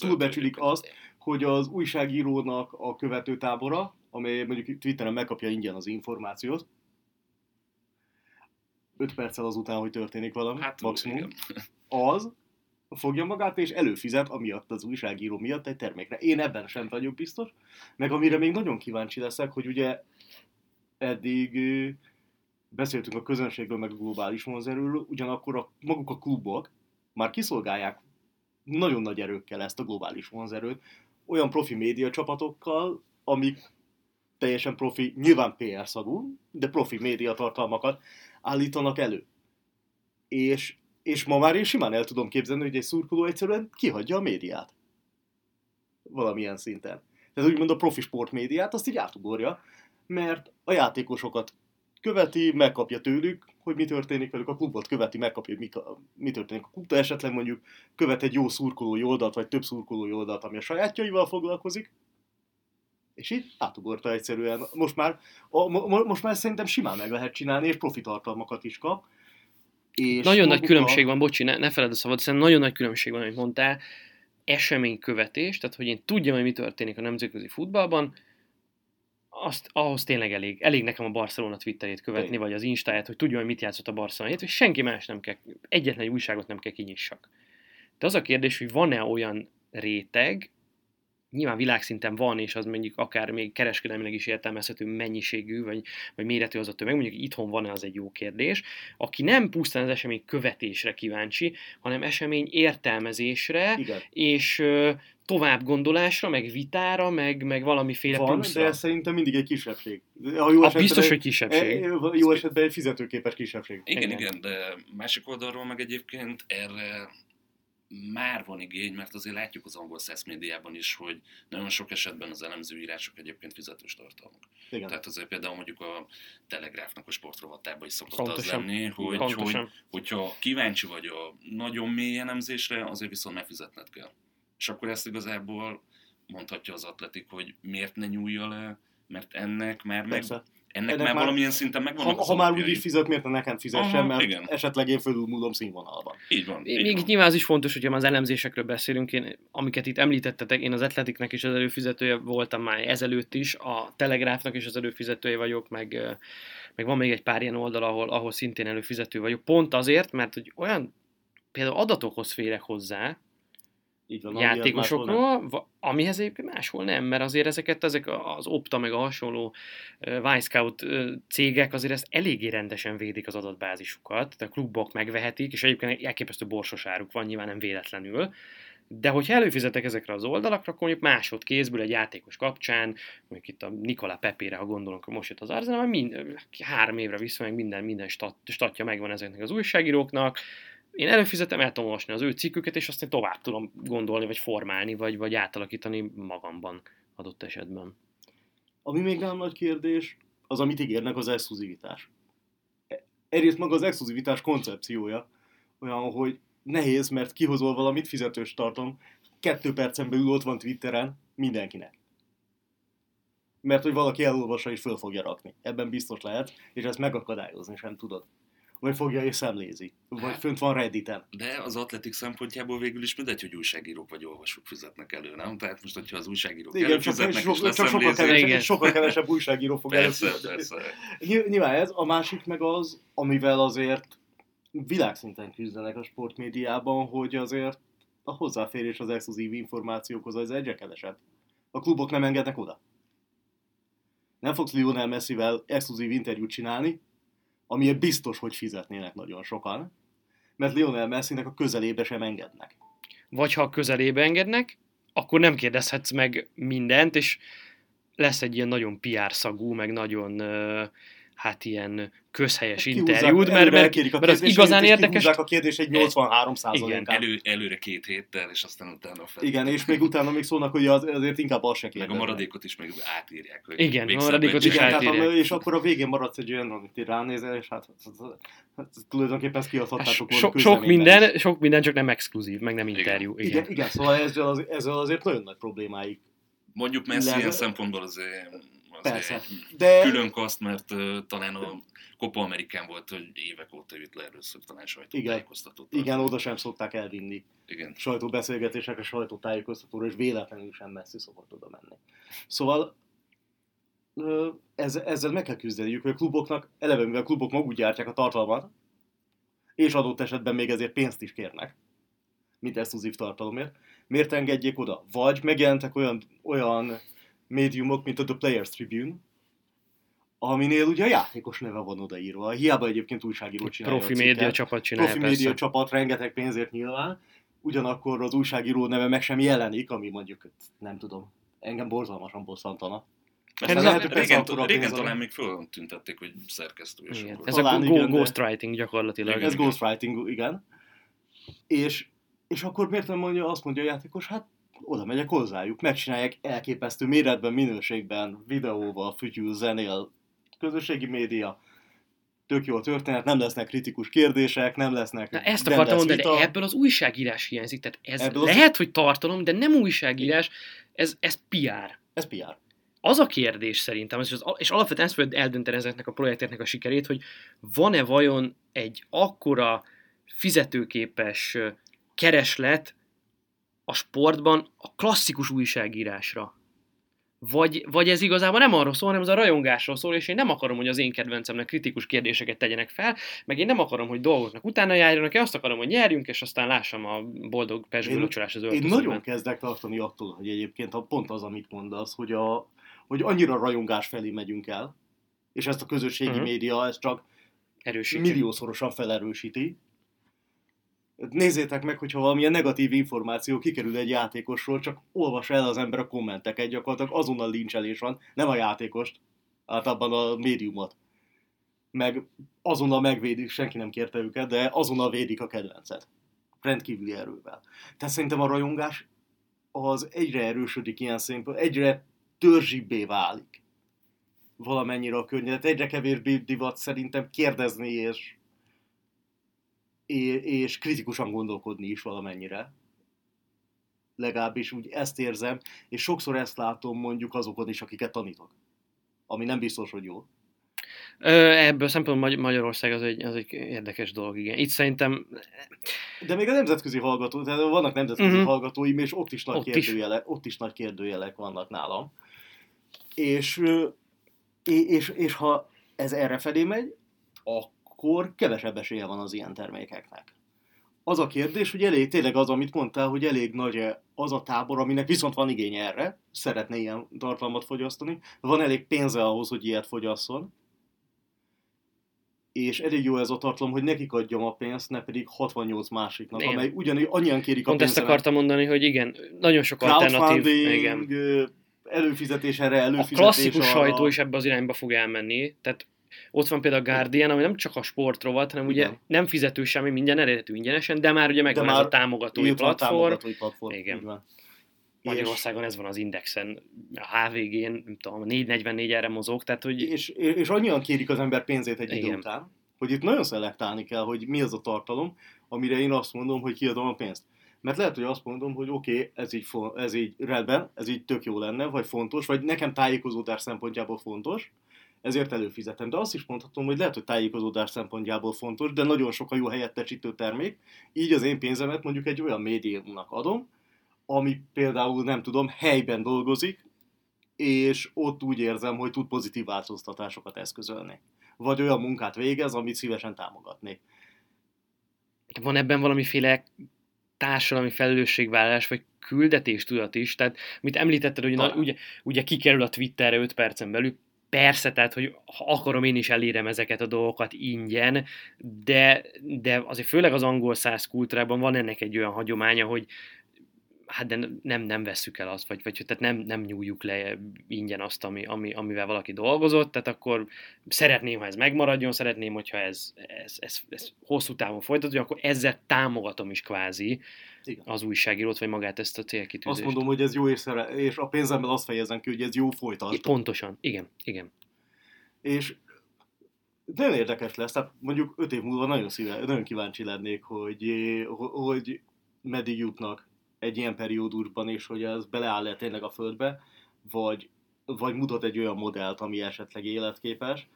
túlbecsülik azt, hogy az újságírónak a követőtábora, amely mondjuk Twitteren megkapja ingyen az információt, 5 perccel azután, hogy történik valami, Hát, maximum, igen. az fogja magát és előfizet amiatt az újságíró miatt egy termékre. Én ebben sem vagyok biztos, meg amire még nagyon kíváncsi leszek, hogy ugye eddig beszéltünk a közönségről, meg a globális vonzerőről, ugyanakkor a, maguk a klubok már kiszolgálják nagyon nagy erőkkel ezt a globális vonzerőt, olyan profi média csapatokkal, amik teljesen profi, nyilván PR szagú, de profi média tartalmakat állítanak elő. És, és ma már én simán el tudom képzelni, hogy egy szurkoló egyszerűen kihagyja a médiát. Valamilyen szinten. Tehát úgymond a profi sportmédiát azt így átugorja, mert a játékosokat követi, megkapja tőlük, hogy mi történik velük, a klubot követi, megkapja, hogy mi, mi történik a klubta, esetleg mondjuk követ egy jó szurkolói oldalt, vagy több szurkolói oldalt, ami a sajátjaival foglalkozik, és így átugorta egyszerűen. Most már, a, mo, most már szerintem simán meg lehet csinálni, és profi tartalmakat is kap. És Nagyon nagy különbség van, bocsi, ne, ne feled a szavad, szerintem nagyon nagy különbség van, amit mondtál, eseménykövetés, tehát hogy én tudjam, hogy mi történik a nemzetközi futballban, azt, ahhoz tényleg elég. Elég nekem a Barcelona Twitterét követni, Tényleg. vagy az Instáját, hogy tudjam, hogy mit játszott a Barcelona és senki más nem kell, egyetlen egy újságot nem kell kinyissak. De az a kérdés, hogy van-e olyan réteg, nyilván világszinten van, és az mondjuk akár még kereskedelmileg is értelmezhető mennyiségű, vagy, vagy méretű az a tömeg, mondjuk itthon van-e az egy jó kérdés, aki nem pusztán az esemény követésre kíváncsi, hanem esemény értelmezésre, Igen, és ö, tovább gondolásra, meg vitára, meg, meg valamiféle van, pluszra. de ez szerintem mindig egy kisebbség. Ha jó A biztos, egy- hogy kisebbség. e- Jó esetben egy fizetőképes kisebbség. Igen, Igen. igen, de másik oldalról meg egyébként erre már van igény, mert azért látjuk az angol száz médiában is, hogy nagyon sok esetben az elemző írások egyébként fizetős tartalmak. Igen. Tehát azért például mondjuk a Telegráfnak a sportrovatában is szokott Pontosan. az lenni, hogy, hogy, hogyha kíváncsi vagy a nagyon mély elemzésre, azért viszont megfizetned kell. És akkor ezt igazából mondhatja az atletik, hogy miért ne nyúlja le, mert ennek már, meg, Persze. Ennek Ennek már már- valamilyen szinten megvannak Ha, az ha már alapjai. úgy is fizet, miért ne nekem fizessen, Aha, mert igen. esetleg én fölülmúlom színvonalban. Így van. így Még van. nyilván az is fontos, hogy az elemzésekről beszélünk, én, amiket itt említettetek, én az Atletiknek is az előfizetője voltam már ezelőtt is, a Telegráfnak is az előfizetője vagyok, meg, meg van még egy pár ilyen oldal, ahol, ahol szintén előfizető vagyok. Pont azért, mert hogy olyan például adatokhoz férek hozzá, Így van, játékosokról, amihez egyébként máshol nem, mert azért ezeket, ezek az Opta meg a hasonló uh, cégek azért ezt eléggé rendesen védik az adatbázisukat, tehát a klubok megvehetik, és egyébként egy elképesztő borsos áruk van, nyilván nem véletlenül, de hogyha előfizetek ezekre az oldalakra, akkor mondjuk másodkézből egy játékos kapcsán, mondjuk itt a Nikola Pepére, ha gondolunk, most jött az Arsenal, mind, három évre vissza, meg minden, minden stat, statja megvan ezeknek az újságíróknak, én előfizetem, el tudom olvasni az ő cikküket, és azt én tovább tudom gondolni, vagy formálni, vagy, vagy átalakítani magamban adott esetben. Ami még nem nagy kérdés, az, amit ígérnek, az exkluzivitás. E- Egyrészt maga az exkluzivitás koncepciója olyan, hogy nehéz, mert kihozol valamit, fizetős tartom, kettő percen belül ott van Twitteren mindenkinek. Mert hogy valaki elolvassa és föl fogja rakni. Ebben biztos lehet, és ezt megakadályozni sem tudod. Vagy fogja és szemlézi. Vagy Hát. fönt van Redditen. De az atletik szempontjából végül is mindegy, hogy újságírók vagy olvasók fizetnek elő, nem? Tehát most, hogyha az újságírók Igen, csak, előfizetnek so, és csak sokkal, kevesebb, Igen. sokkal kevesebb újságíró fog persze, előfizetni. persze. Ny- Nyilván ez, a másik meg az, amivel azért világszinten küzdenek a sportmédiában, hogy azért a hozzáférés az exkluzív információkhoz az egyre kevesebb. A klubok nem engednek oda. Nem fogsz Lionel Messivel exkluzív interjút csinálni, amiért biztos, hogy fizetnének nagyon sokan, mert Lionel Messinek a közelébe sem engednek. Vagy ha a közelébe engednek, akkor nem kérdezhetsz meg mindent, és lesz egy ilyen nagyon PR szagú, meg nagyon ö, hát ilyen közhelyes Kihúzzák, interjúd, mert, mert, a mert az igazán érdekes, a kérdés egy 83 Igen, Elő, előre két héttel, és aztán utána fel. Igen, és még utána még szólnak, hogy az, azért inkább az se Meg a maradékot is még átírják. Hogy Igen, a maradékot is Igen, tehát, átírják. a- és akkor a végén maradsz egy olyan, amit ránézel, és hát, hát, hát, hát tulajdonképpen ezt kiadhattátok volna sok, minden, sok minden, csak nem exkluzív, meg nem interjú. Igen. Igen, igen, szóval ezzel, az, ezzel azért nagyon nagy problémáik. Mondjuk Messi Le- ilyen szempontból azért, azért Persze. egy De külön kaszt, mert uh, talán a Copa Amerikán volt, hogy évek óta jött le először talán sajtótájékoztatót. igen, oda sem szokták elvinni igen. sajtóbeszélgetésekre, sajtótájékoztatóra, és véletlenül sem messzi szokott oda menni. Szóval ez, ezzel meg kell küzdeniük, hogy a kluboknak, eleve mivel a klubok maguk gyártják a tartalmat, és adott esetben még ezért pénzt is kérnek, mint exkluzív tartalomért, miért engedjék oda? Vagy megjelentek olyan, olyan médiumok, mint a The Players Tribune, aminél ugye a játékos neve van odaírva. Hiába egyébként újságíró csinálja Profi a cikket. média csapat csinálja Profi persze. média csapat, rengeteg pénzért nyilván, ugyanakkor az újságíró neve meg sem jelenik, ami mondjuk, nem tudom, engem borzalmasan bosszantana. Hát ez lehet, a- régen, régen talán még föltüntették, hogy szerkesztő és Igen. Ez a Talán go- igen, ghostwriting gyakorlatilag. Igen. Ez ghostwriting, igen. És, és akkor miért nem mondja, azt mondja a játékos, hát oda megyek hozzájuk, megcsinálják elképesztő méretben, minőségben, videóval, fütyül, zenél, közösségi média, tök jó a történet, nem lesznek kritikus kérdések, nem lesznek Na, ezt akartam mondani, vita. de ebből az újságírás hiányzik. Tehát ez Ebből az- lehet, hogy tartalom, de nem újságírás, ez, ez PR. Ez PR. Az a kérdés szerintem, és, az, és alapvetően ezt fogja eldönteni ezeknek a projekteknek a sikerét, hogy van-e vajon egy akkora fizetőképes kereslet a sportban a klasszikus újságírásra. Vagy, vagy ez igazából nem arról szól, hanem ez a rajongásról szól, és én nem akarom, hogy az én kedvencemnek kritikus kérdéseket tegyenek fel, meg én nem akarom, hogy dolgoknak utána járjanak, én azt akarom, hogy nyerjünk, és aztán lássam a boldog pesgő Én- locsolás az Én öltözőben. nagyon kezdek tartani attól, hogy egyébként a pont az, amit mondasz, hogy, a, hogy annyira rajongás felé megyünk el, és ezt a közösségi Mhm. média ezt csak Erősítjük. milliószorosan felerősíti. Nézzétek meg, hogyha valamilyen negatív információ kikerül egy játékosról, csak olvas el az ember a kommenteket, gyakorlatilag azonnal lincselés van, nem a játékost, általában a médiumot. Meg azonnal megvédik, senki nem kérte őket, de azonnal védik a kedvencet. Rendkívüli erővel. Tehát szerintem a rajongás az egyre erősödik ilyen szempontból, egyre törzsibbé válik valamennyire a környezet. Egyre kevésbé divat szerintem kérdezni és, és, kritikusan gondolkodni is valamennyire. Legalábbis úgy ezt érzem, és sokszor ezt látom mondjuk azokon is, akiket tanítok. Ami nem biztos, hogy jó. Ebből szempontból Magy- Magyarország az egy, az egy érdekes dolog, igen. Itt szerintem De még a nemzetközi hallgató, tehát vannak nemzetközi uh-huh. hallgatóim, és ott is nagy Ott is. kérdőjelek, ott is nagy kérdőjelek vannak nálam. És, és, és, és ha ez erre felé megy, akkor kevesebb esélye van az ilyen termékeknek. Az a kérdés, hogy elég, tényleg az, amit mondtál, hogy elég nagy az a tábor, aminek viszont van igény erre, szeretne ilyen tartalmat fogyasztani, van elég pénze ahhoz, hogy ilyet fogyasszon, és elég jó ez a tartalom, hogy nekik adjam a pénzt, ne pedig 68 másiknak, Igen. amely ugyanúgy annyian kérik pont a ezt pénzemet. akartam mondani, hogy igen, nagyon sok alternatív, igen. Előfizetés erre, A előfizetés klasszikus arra. sajtó is ebbe az irányba fog elmenni, tehát ott van például a Guardian, ami nem csak a sportrovat, hanem ugye Igen. nem fizető semmi, minden elérhető ingyenesen, de már ugye megvan De ez már a támogatói platform. támogatói platform. Igen. Magyarországon ez van az indexen, a HVG-n, nem tudom, 444 erre mozog, tehát hogy... És, és, annyian kérik az ember pénzét egy idő Igen. után, hogy itt nagyon szelektálni kell, hogy mi az a tartalom, amire én azt mondom, hogy kiadom a pénzt. Mert lehet, hogy azt mondom, hogy oké, okay, ez, így ez így rendben, ez így tök jó lenne, vagy fontos, vagy nekem tájékozódás szempontjából fontos, ezért előfizetem. De azt is mondhatom, hogy lehet, hogy tájékozódás szempontjából fontos, de nagyon sok a jó helyettesítő termék, így az én pénzemet mondjuk egy olyan médiumnak adom, ami például nem tudom, helyben dolgozik, és ott úgy érzem, hogy tud pozitív változtatásokat eszközölni. Vagy olyan munkát végez, amit szívesen támogatnék. van ebben valamiféle társadalmi felelősségvállalás, vagy küldetéstudat is, tehát mit említetted, hogy na, ugye, ugye kikerül a Twitterre 5 percen belül, persze, tehát, hogy ha akarom, én is elérem ezeket a dolgokat ingyen, de, de azért főleg az angol száz kultúrában van ennek egy olyan hagyománya, hogy hát de nem, nem vesszük el azt, vagy, vagy tehát nem, nem nyújjuk le ingyen azt, ami, ami, amivel valaki dolgozott, tehát akkor szeretném, ha ez megmaradjon, szeretném, hogyha ez, ez, ez, ez hosszú távon folytatódjon, akkor ezzel támogatom is kvázi Igen. az újságírót, vagy magát ezt a célkitűzést. Azt mondom, hogy ez jó, és, szere- és a pénzemmel azt fejezem ki, hogy ez jó folytasd. Pontosan, igen, igen. És nagyon érdekes lesz, tehát mondjuk öt év múlva nagyon, szíve, nagyon kíváncsi lennék, hogy, ho- hogy meddig jutnak egy ilyen periódusban, és hogy ez beleáll-e tényleg a földbe, vagy, vagy mutat egy olyan modellt, ami esetleg életképes.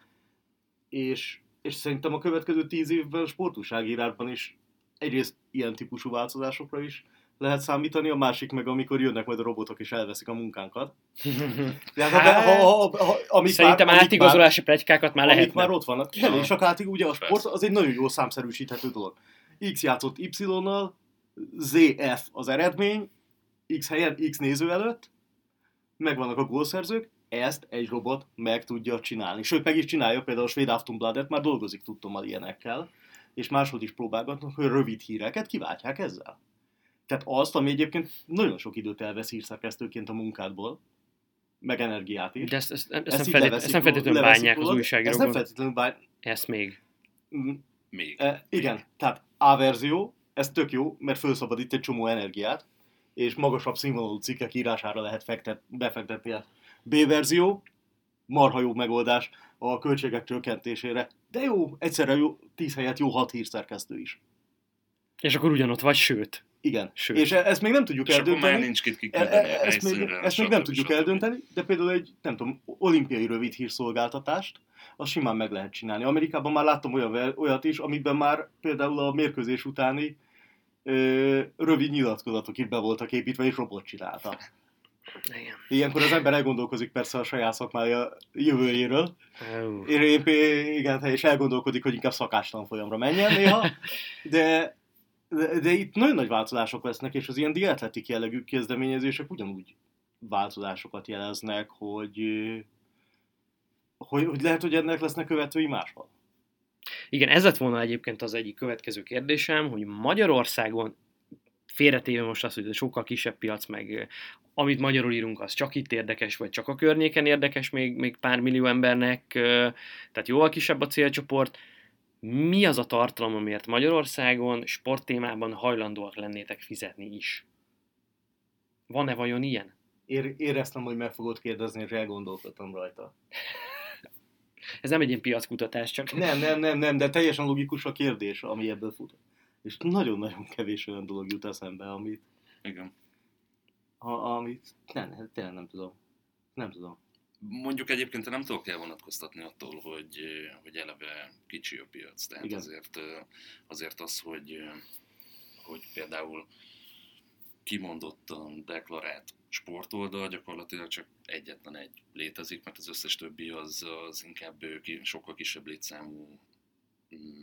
És, és szerintem a következő tíz évben sportúságírásban is egyrészt ilyen típusú változásokra is lehet számítani, a másik meg amikor jönnek majd a robotok és elveszik a munkánkat. De hát, Hát, ha, ha, ha, amik Szerintem amik átigazolási plegykákat már lehetne. már ott vannak. Igen, és akártig ugye a sport az egy nagyon jó számszerűsíthető dolog. X játszott Y-nal, ZF az eredmény, X helyen X néző előtt, megvannak a gólszerzők, ezt egy robot meg tudja csinálni. Sőt, meg is csinálja, például a svéd Aftonbladet már dolgozik tudtommal ilyenekkel, és máshol is próbálgatnak, hogy rövid híreket kiváltják ezzel. Tehát azt, ami egyébként nagyon sok időt elvesz hírszerkesztőként a munkádból, meg energiát is. De ezt, ezt, ezt, Ezt nem, feltét, ezt nem feltétlenül bánják az újságírók. Ezt nem feltétlenül bány... Ezt még. Mm, Még. E, igen, tehát A verzió, ez tök jó, mert felszabadít egy csomó energiát, és magasabb színvonalú cikkek írására lehet fektet, befektetni. B verzió, marha jó megoldás a költségek csökkentésére, de jó, egyszerre jó, 10 helyett jó 6 hírszerkesztő is. És akkor ugyanott vagy, sőt. Igen. Sőt. És e- ezt még nem tudjuk És akkor már eldönteni. nincs kit E- kiküldeni e- ezt még, ezt még nem tudjuk eldönteni, de például egy, nem tudom, olimpiai rövid hírszolgáltatást, azt simán meg lehet csinálni. Amerikában már láttam olyan, olyat is, amiben már például a mérkőzés utáni ö, rövid nyilatkozatok itt be voltak építve, és robot csinálta. Igen. Ilyenkor az ember elgondolkozik persze a saját szakmája jövőjéről. Ó. Én, igen, és elgondolkodik, hogy inkább szakástalan folyamra menjen néha, de, de, de itt nagyon nagy változások lesznek, és az ilyen dietletik jellegű kezdeményezések ugyanúgy változásokat jeleznek, hogy, hogy, hogy lehet, hogy ennek lesznek követői máshol. Igen, ez lett volna egyébként az egyik következő kérdésem, hogy Magyarországon félretéve most azt, hogy sokkal kisebb piac, meg amit magyarul írunk, az csak itt érdekes, vagy csak a környéken érdekes még, még pár millió embernek, tehát jóval kisebb a célcsoport. Mi az a tartalom, amiért Magyarországon sporttémában hajlandóak lennétek fizetni is? Van-e vajon ilyen? Ér, éreztem, hogy meg fogod kérdezni, és elgondolkodtam rajta. Ez nem egy ilyen piackutatás, csak... Nem, nem, nem, nem, de teljesen logikus a kérdés, ami ebből fut. És nagyon-nagyon kevés olyan dolog jut eszembe, amit, Igen. a, amit nem, tényleg nem tudom. Nem tudom. Mondjuk egyébként nem tudok elvonatkoztatni attól, hogy, eh, hogy eleve kicsi a piac. Tehát Igen. azért, eh, azért az, hogy, eh, hogy például kimondottan deklarált sportoldal gyakorlatilag csak egyetlen egy létezik, mert az összes többi az, az inkább sokkal kisebb létszámú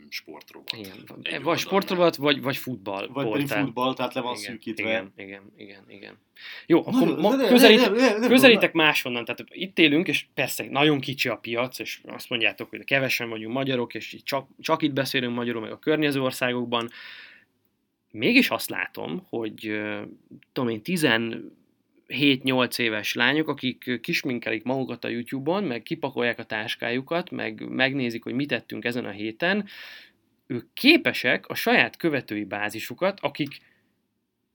sportrovat. Igen. Vagy sportrovat, vagy, vagy futball. Vagy pedig futball, tehát le van igen, szűkítve. Igen, igen, igen, igen. Jó, akkor Nagyon- ma, közelítek, de- de- de- közelítek máshonnan, tehát itt élünk, és persze nagyon kicsi a piac, és azt mondjátok, hogy kevesen vagyunk magyarok, és így csak, csak itt beszélünk magyarul, meg a környező országokban. Mégis azt látom, hogy tudom én, 17-8 éves lányok, akik kisminkelik magukat a YouTube-on, meg kipakolják a táskájukat, meg megnézik, hogy mit tettünk ezen a héten, ők képesek a saját követői bázisukat, akik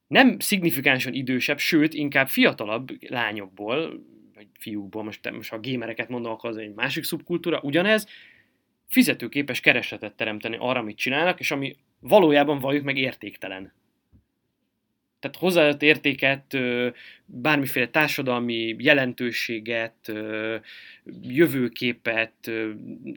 nem szignifikánsan idősebb, sőt, inkább fiatalabb lányokból, vagy fiúkból, most, most ha gémereket mondom, akkor az egy másik szubkultúra, ugyanez, fizetőképes keresletet teremteni arra, amit csinálnak, és ami valójában valljuk meg értéktelen. Tehát hozzáadott értéket, bármiféle társadalmi jelentőséget, jövőképet,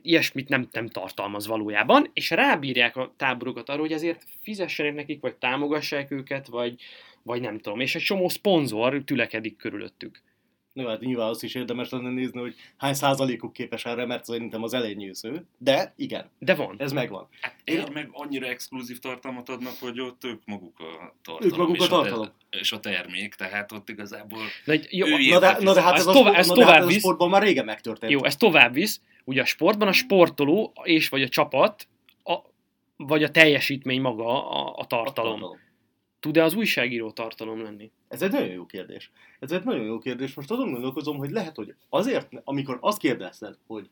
ilyesmit nem, nem tartalmaz valójában, és rábírják a táborokat arra, hogy ezért fizessenek nekik, vagy támogassák őket, vagy, vagy nem tudom. És egy csomó szponzor tülekedik körülöttük. Jó, hát nyilván azt is érdemes lenne nézni, hogy hány százalékuk képes erre, mert szerintem az elenyésző. De igen. De van. Ez megvan. Hát egy meg annyira exkluzív tartalmat adnak, hogy ott ők maguk a tartalom. Ők maguk a tartalom. A te- és a termék, tehát ott igazából... Na, jó, Ő Na de, na de hát Ez ez, a, tovább- ez na hát tovább ez a visz. sportban már régen megtörtént. jó, ez tovább visz. Ugye a sportban a sportoló és vagy a csapat, a, vagy a teljesítmény maga a, a tartalom. Tud-e az újságíró tartalom lenni? Ez egy nagyon jó kérdés. Ez egy nagyon jó kérdés. Most azon gondolkozom, hogy lehet, hogy azért, amikor azt kérdezted, hogy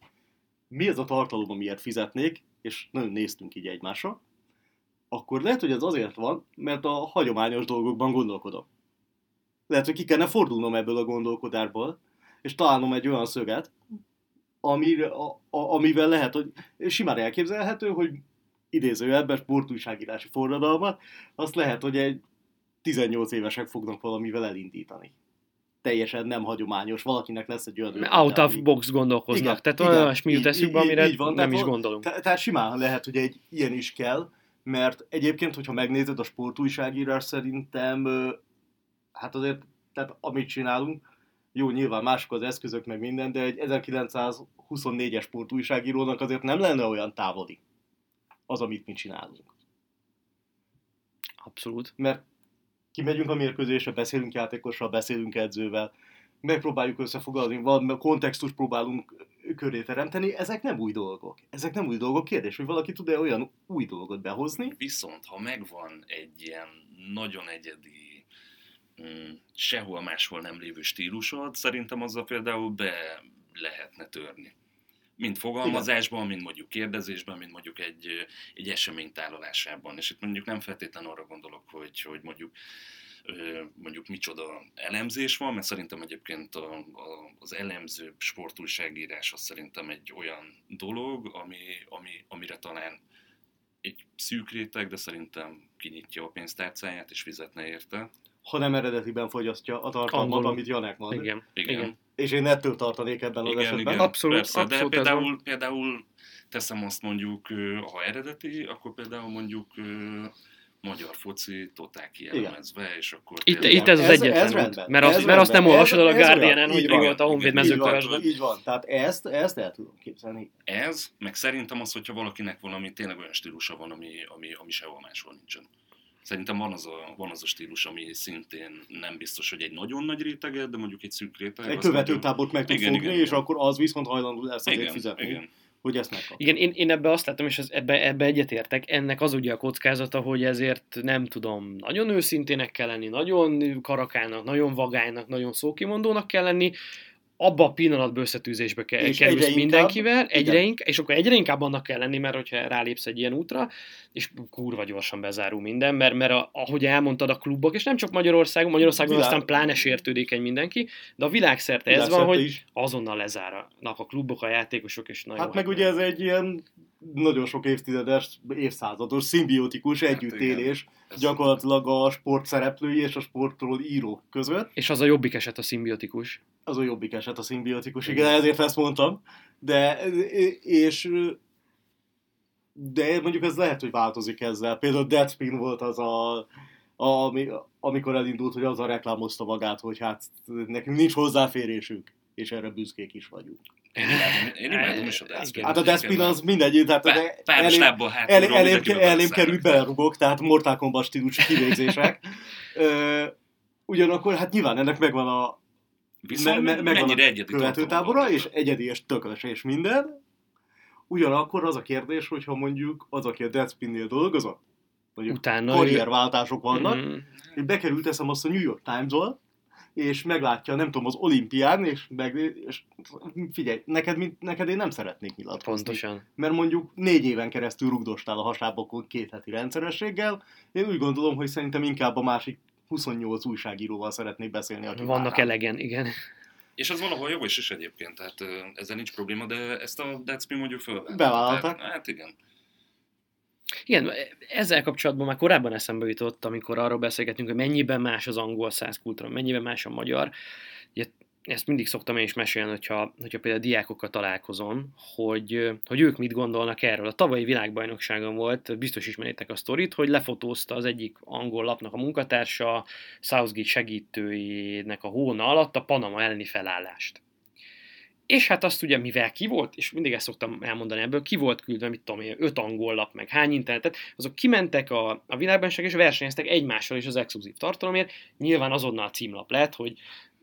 mi az a tartalom, amiért fizetnék, és nagyon néztünk így egymásra, akkor lehet, hogy ez azért van, mert a hagyományos dolgokban gondolkodom. Lehet, hogy ki kellene fordulnom ebből a gondolkodásból, és találnom egy olyan szöget, amire, a, a, amivel lehet, hogy simán elképzelhető, hogy idézőjelben sportújságírási forradalmat, azt lehet, hogy egy 18 évesek fognak valamivel elindítani. Teljesen nem hagyományos, valakinek lesz egy olyan Out of ami- box gondolkoznak. Igen, Tehát igen. olyan olyasmi jut eszükbe, amire így van, nem tehát is gondolunk. Te- Tehát simán lehet, hogy egy ilyen is kell, mert egyébként, hogyha megnézed a sportújságírás szerintem, hát azért, tehát amit csinálunk, jó, nyilván mások az eszközök, meg minden, de egy 1924-es sportújságírónak azért nem lenne olyan távoli az, amit mi csinálunk. Abszolút. Mert kimegyünk a mérkőzésre, beszélünk játékossal, beszélünk edzővel, megpróbáljuk összefoglalni, valami kontextust próbálunk köré teremteni, ezek nem új dolgok. Ezek nem új dolgok. Kérdés, hogy valaki tud-e olyan új dolgot behozni, Viszont, ha megvan egy ilyen nagyon egyedi, mm, sehol máshol nem lévő stílusod, szerintem azzal például be lehetne törni. Mind fogalmazásban, mind mondjuk kérdezésben, mind mondjuk egy, egy esemény. És itt mondjuk nem feltétlenül arra gondolok, hogy, hogy mondjuk mondjuk micsoda elemzés van, mert szerintem egyébként a, a, az elemző sportújságírás az szerintem egy olyan dolog, ami, ami, amire talán egy szűk réteg, de szerintem kinyitja a pénztárcáját és fizetne érte. Ha nem eredetiben fogyasztja a tartalmat, Angolul. amit Janek mond. Igen. Igen. Igen. És én ettől tartanék ebben az Igen, esetben. igen, Abszolút, persze, abszolút de ez például, például teszem azt mondjuk, ha eredeti, akkor például mondjuk magyar foci totál kielemezve, és akkor Itt, itt ez az Ez- egyetlen ez út. rendben. Mert, azt, Ez mert azt nem olvasod el a Ez- ez Guardian-en, hogy Így mi van. volt a Honvéd mezőkövesben. így van. Tehát ezt, ezt el tudom képzelni. Ez, meg szerintem az, hogyha valakinek valami tényleg olyan stílusa van, ami, ami, ami sehol máshol nincsen. Szerintem van az, a, van az a stílus, ami szintén nem biztos, hogy egy nagyon nagy réteget, de mondjuk egy szűk réteg. Egy követőtábort meg tud Igen, fogni, igen, és igen. akkor az viszont hajlandó lesz azért igen, fizetni, igen. hogy ezt megkapja. Igen, én, én ebbe azt látom, és az, ebbe, ebbe egyetértek, ennek az ugye a kockázata, hogy ezért nem tudom, nagyon őszintének kell lenni, nagyon karakának, nagyon vagánynak, nagyon szókimondónak kell lenni, abba a pillanatban összetűzésbe ke- És kerülsz egyre inkább- mindenkivel, egyre igen. inkább, és akkor egyre inkább annak kell lenni, mert hogyha rálépsz egy ilyen útra, és kurva gyorsan bezárul minden, mert, mert a, ahogy elmondtad a klubok, és nem csak Magyarországon, Magyarországon Világ- aztán pláne sértődékeny mindenki, de a világszerte ez van, Világszerte hogy is. azonnal lezárnak a klubok, a játékosok, és nagyon Hát meg ugye ez egy ilyen nagyon sok évtizedes, évszázados, szimbiotikus együttélés Ez- gyakorlatilag a sport szereplői és a sportról írók között. És az a jobbik eset a szimbiotikus. Az a jobbik eset a szimbiotikus, Igen. igen, ezért ezt mondtam. De, és de mondjuk ez lehet, hogy változik ezzel. Például Deadspin volt az a, ami, amikor elindult, hogy azzal reklámozta magát, hogy hát nekünk nincs hozzáférésünk, és erre büszkék is vagyunk. Én imádom, én imádom is a. Hát a Deadspin az mindegy, tehát Pá- Pár elém, hátulról beleszállnak. került belerugok, tehát Mortal Kombat stílusú kivégzések. Ugyanakkor hát nyilván ennek megvan a Viszont me- me- megvan mennyire a egyedi követőtábora, tartalom és egyedi és tökös és minden. Ugyanakkor az a kérdés, hogyha mondjuk az, aki a Deadspin-nél dolgozott, mondjuk Utána karrierváltások vannak, Mhm. és bekerült eszem azt a New York Times-ol, és meglátja, nem tudom, az olimpián, és, meg, és figyelj, neked, neked én nem szeretnék nyilatkozni. Pontosan. Mert mondjuk négy éven keresztül rugdostál a hasábokon két heti rendszerességgel, én úgy gondolom, hogy szerintem inkább a másik 28 újságíróval szeretnék beszélni, aki Vannak vár rám. elegen, igen. És ez valahol jogos is egyébként, tehát ezzel nincs probléma, de ezt a Deadspin mondjuk föl. Bevállalták. Hát igen. Igen, ezzel kapcsolatban már korábban eszembe jutott, amikor arról beszélgetünk, hogy mennyiben más az angol száz kultúra, mennyiben más a magyar. Ugye, ezt mindig szoktam én is mesélni, hogyha, hogyha például diákokkal találkozom, hogy, hogy ők mit gondolnak erről. A tavalyi világbajnokságon volt, biztos ismeritek a sztorit, hogy lefotózta az egyik angol lapnak a munkatársa Southgate segítőjének a hóna alatt a Panama elleni felállást. És hát azt ugye, mivel ki volt, és mindig ezt szoktam elmondani ebből, ki volt küldve, mit tudom én, öt angol lap, meg hány internetet, azok kimentek a, a világbajnokság és versenyeztek egymással is az exkluzív tartalomért. Nyilván azonnal címlap lett, hogy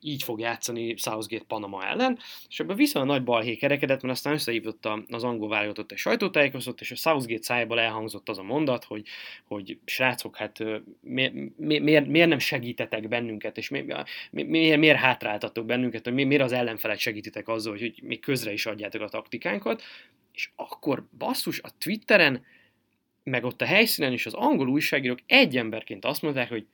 így fog játszani Southgate Panama ellen, és ebből viszont a nagy balhé kerekedett, mert aztán összehívott az angol válogatott egy sajtótájékoztatót, és a Southgate szájából elhangzott az a mondat, hogy, hogy srácok, hát miért, miért, miért nem segítetek bennünket, és mi- mi- miért, miért hátráltatok bennünket, hogy mi- miért az ellenfelet segítitek azzal, hogy, hogy még közre is adjátok a taktikánkat, és akkor basszus a Twitteren, meg ott a helyszínen is az angol újságírók egy emberként azt mondták, hogy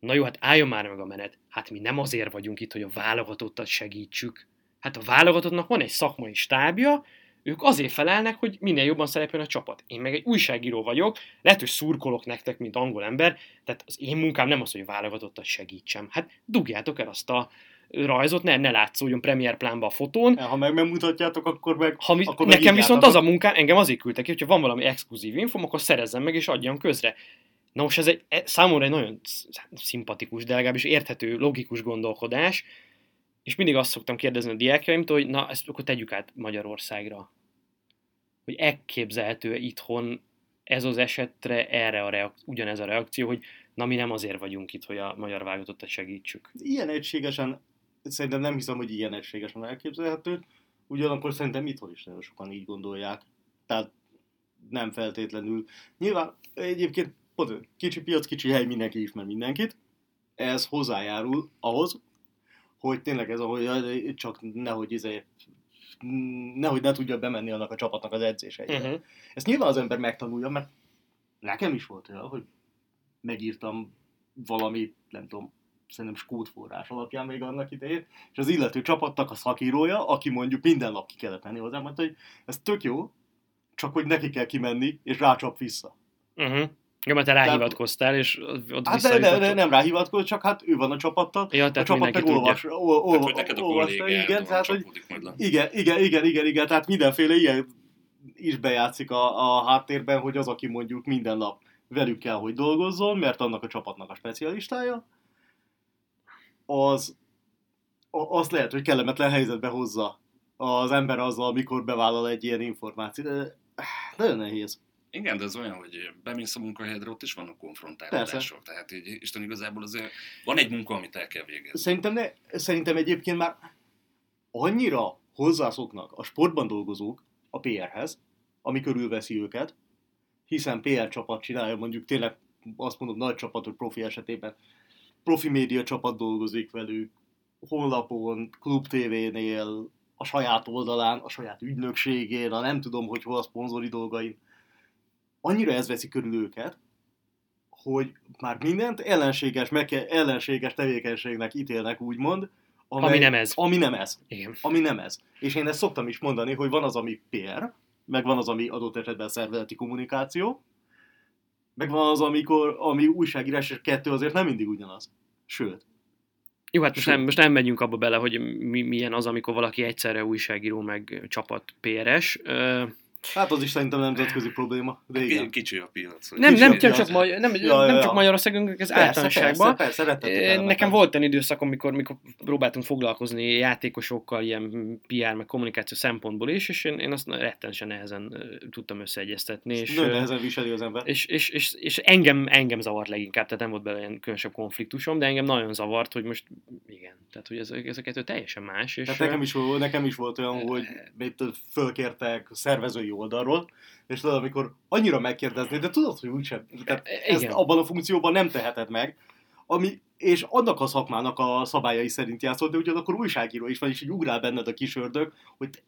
na jó, hát álljon már meg a menet. Hát mi nem azért vagyunk itt, hogy a válogatottat segítsük. Hát a válogatottnak van egy szakmai stábja, ők azért felelnek, hogy minél jobban szerepel a csapat. Én meg egy újságíró vagyok, lehet, hogy szurkolok nektek, mint angol ember, tehát az én munkám nem az, hogy válogatottat segítsem. Hát dugjátok el azt a rajzot, ne, ne látszódjon Premier plánba a fotón, Ha meg megmutatjátok, akkor meg... ha mi, akkor nekem viszont az a munkám, engem azért küldtek ki, hogyha van valami exkluzív infom, akkor szerezzem meg és adjam közre. Na most ez egy, e- számomra egy nagyon sz- szimpatikus, de legalábbis érthető, logikus gondolkodás, és mindig azt szoktam kérdezni a diákjaimtól, hogy na, ezt akkor tegyük át Magyarországra. Hogy elképzelhető itthon ez az esetre erre a reak- ugyanez a reakció, hogy na mi nem azért vagyunk itt, hogy a magyar válogatottat segítsük. Ilyen egységesen, szerintem nem hiszem, hogy ilyen egységesen elképzelhető, ugyanakkor szerintem itthon is nagyon sokan így gondolják. Tehát nem feltétlenül. Nyilván egyébként pont, kicsi piac, kicsi hely, mindenki ismer mindenkit. Ez hozzájárul ahhoz, hogy tényleg ez, ahogy csak nehogy izé, nehogy ne tudja bemenni annak a csapatnak az edzéseire. Uh-huh. Ezt nyilván az ember megtanulja, mert nekem is volt olyan, hogy megírtam valami, nem tudom, szerintem skót forrás alapján még annak idején, és az illető csapatnak a szakírója, aki mondjuk minden nap ki kellett menni hozzá, mondta, hogy ez tök jó, csak hogy neki kell kimenni, és rácsap vissza. Uh-huh. Jó, mert te ráhivatkoztál, és ott Hát de, de, de nem ráhivatkoz, csak hát ő van a csapattal, Ja, a csapat meg olvas, ol, ol, Tehát, hogy neked a olvasta, kollégád igen, tehát, hogy igen, igen, igen, igen, igen, tehát mindenféle ilyen is bejátszik a, a háttérben, hogy az, aki mondjuk minden nap velük kell, hogy dolgozzon, mert annak a csapatnak a specialistája, az a- azt lehet, hogy kellemetlen helyzetbe hozza az ember azzal, amikor bevállal egy ilyen információt. De, nagyon nehéz. Igen, de ez olyan, hogy bemész a munkahelyedre, ott is vannak konfrontálódások. Tehát így Isten igazából azért van egy munka, amit el kell végezni. Szerintem, ne, szerintem egyébként már annyira hozzászoknak a sportban dolgozók a PR-hez, ami körülveszi őket, hiszen PR csapat csinálja, mondjuk tényleg azt mondom nagy csapatok profi esetében, profi média csapat dolgozik velük, honlapon, klub TV-nél, a saját oldalán, a saját ügynökségén, a nem tudom, hogy hol a szponzori dolgain. Annyira ez veszi körül őket, hogy már mindent ellenséges, meg kell, ellenséges tevékenységnek ítélnek, úgymond, Ami nem ez. Ami nem ez. Igen. Ami nem ez. És én ezt szoktam is mondani, hogy van az, ami PR, meg van az, ami adott esetben szervezeti kommunikáció, meg van az, amikor, ami újságírás, és kettő azért nem mindig ugyanaz. Sőt. Jó, hát most Sőt. nem, most nem megyünk abba bele, hogy mi, milyen az, amikor valaki egyszerre újságíró, meg csapat PRS. Ö, Hát az is szerintem nemzetközi probléma, de igen. Kicsi a piac. Nem, nem, a piac. csak, Magy- nem, Ja, nem ja, csak. Magyarországon, ez általánosságban. persze, persze. Nekem volt olyan időszakom, mikor, mikor próbáltunk foglalkozni játékosokkal, ilyen PR, meg kommunikáció szempontból is, és én, én azt rettenesen nehezen tudtam összeegyeztetni. És, Nagyon nehezen viseli az ember. és, és, és, és engem, engem zavart leginkább, tehát nem volt bele ilyen különösebb konfliktusom, de engem nagyon zavart, hogy most igen, tehát hogy ez, ez a kettő teljesen más. És, Tehát nekem is, volt, nekem is volt olyan, hogy mit fölkértek szervezői oldalról, és tudod, amikor annyira megkérdezni, de tudod, hogy úgysem, tehát ezt Igen. abban a funkcióban nem teheted meg, ami, és annak a szakmának a szabályai szerint játszott, de ugyanakkor újságíró is van, és így ugrál benned a kis ördög, hogy te,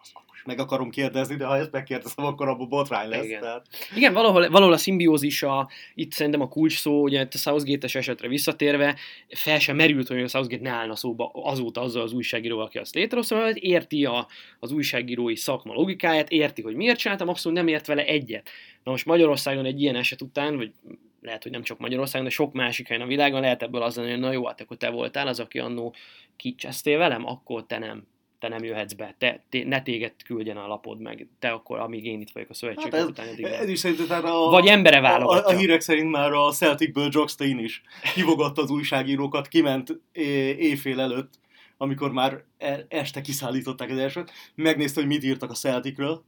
az akkor most meg akarom kérdezni, de ha ezt megkérdezem, akkor abban botrány lesz. Igen. Tehát, Igen, valahol, valahol a szimbiózis, a, itt szerintem a kulcs szó, ugye itt a Southgate-es esetre visszatérve, fel sem merült, hogy a Southgate ne állna szóba azóta azzal az újságíróval, aki azt létrehozta, mert érti a, az újságírói szakma logikáját, érti, hogy miért csinálta, maximum nem ért vele egyet. Na most Magyarországon egy ilyen eset után, vagy lehet, hogy nem csak Magyarországon, de sok másik helyen a világon lehet ebből az lenni, hogy na jó, hát akkor te voltál az, aki annó kicsesztél velem, akkor te nem te nem jöhetsz be, te, te, ne téged küldjen a lapod meg, te akkor, amíg én itt vagyok a szövetség hát ez, után, addig nem. ez is szerintem tehát a, Vagy embere a, a, válogatja. a, hírek szerint már a Celticből Jock Stein is hívogatta az újságírókat, kiment éjfél előtt, amikor már e- este kiszállították az elsőt, megnézte, hogy mit írtak a Celticről,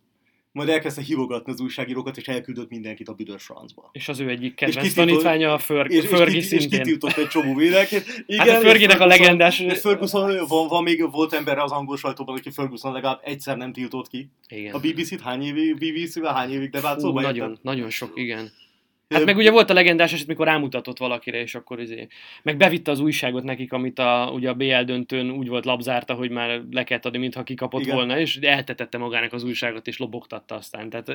majd elkezdte hívogatni az újságírókat, és elküldött mindenkit a büdös francba. És az ő egyik És kedvenc kitiltott- tanítványa a Ferg, És, és, ki, és szintén. kitiltott egy csomó védelket. Igen, Hát a Fergie-nek a és legendás- és Ferguson, van, van még, volt ember az angol sajtóban, aki Ferguson legalább egyszer nem tiltott ki. Igen. A BBC-t hány évig, BBC-vel hány évig de vált Fú, szóba nagyon, érted? nagyon sok, igen. Hát meg ugye volt a legendás eset, mikor rámutatott valakire, és akkor izé, meg bevitte az újságot nekik, amit a, ugye a BL döntőn úgy volt labzárta, hogy már le kellett adni, mintha kikapott Igen. volna, és eltetette magának az újságot, és lobogtatta aztán. Tehát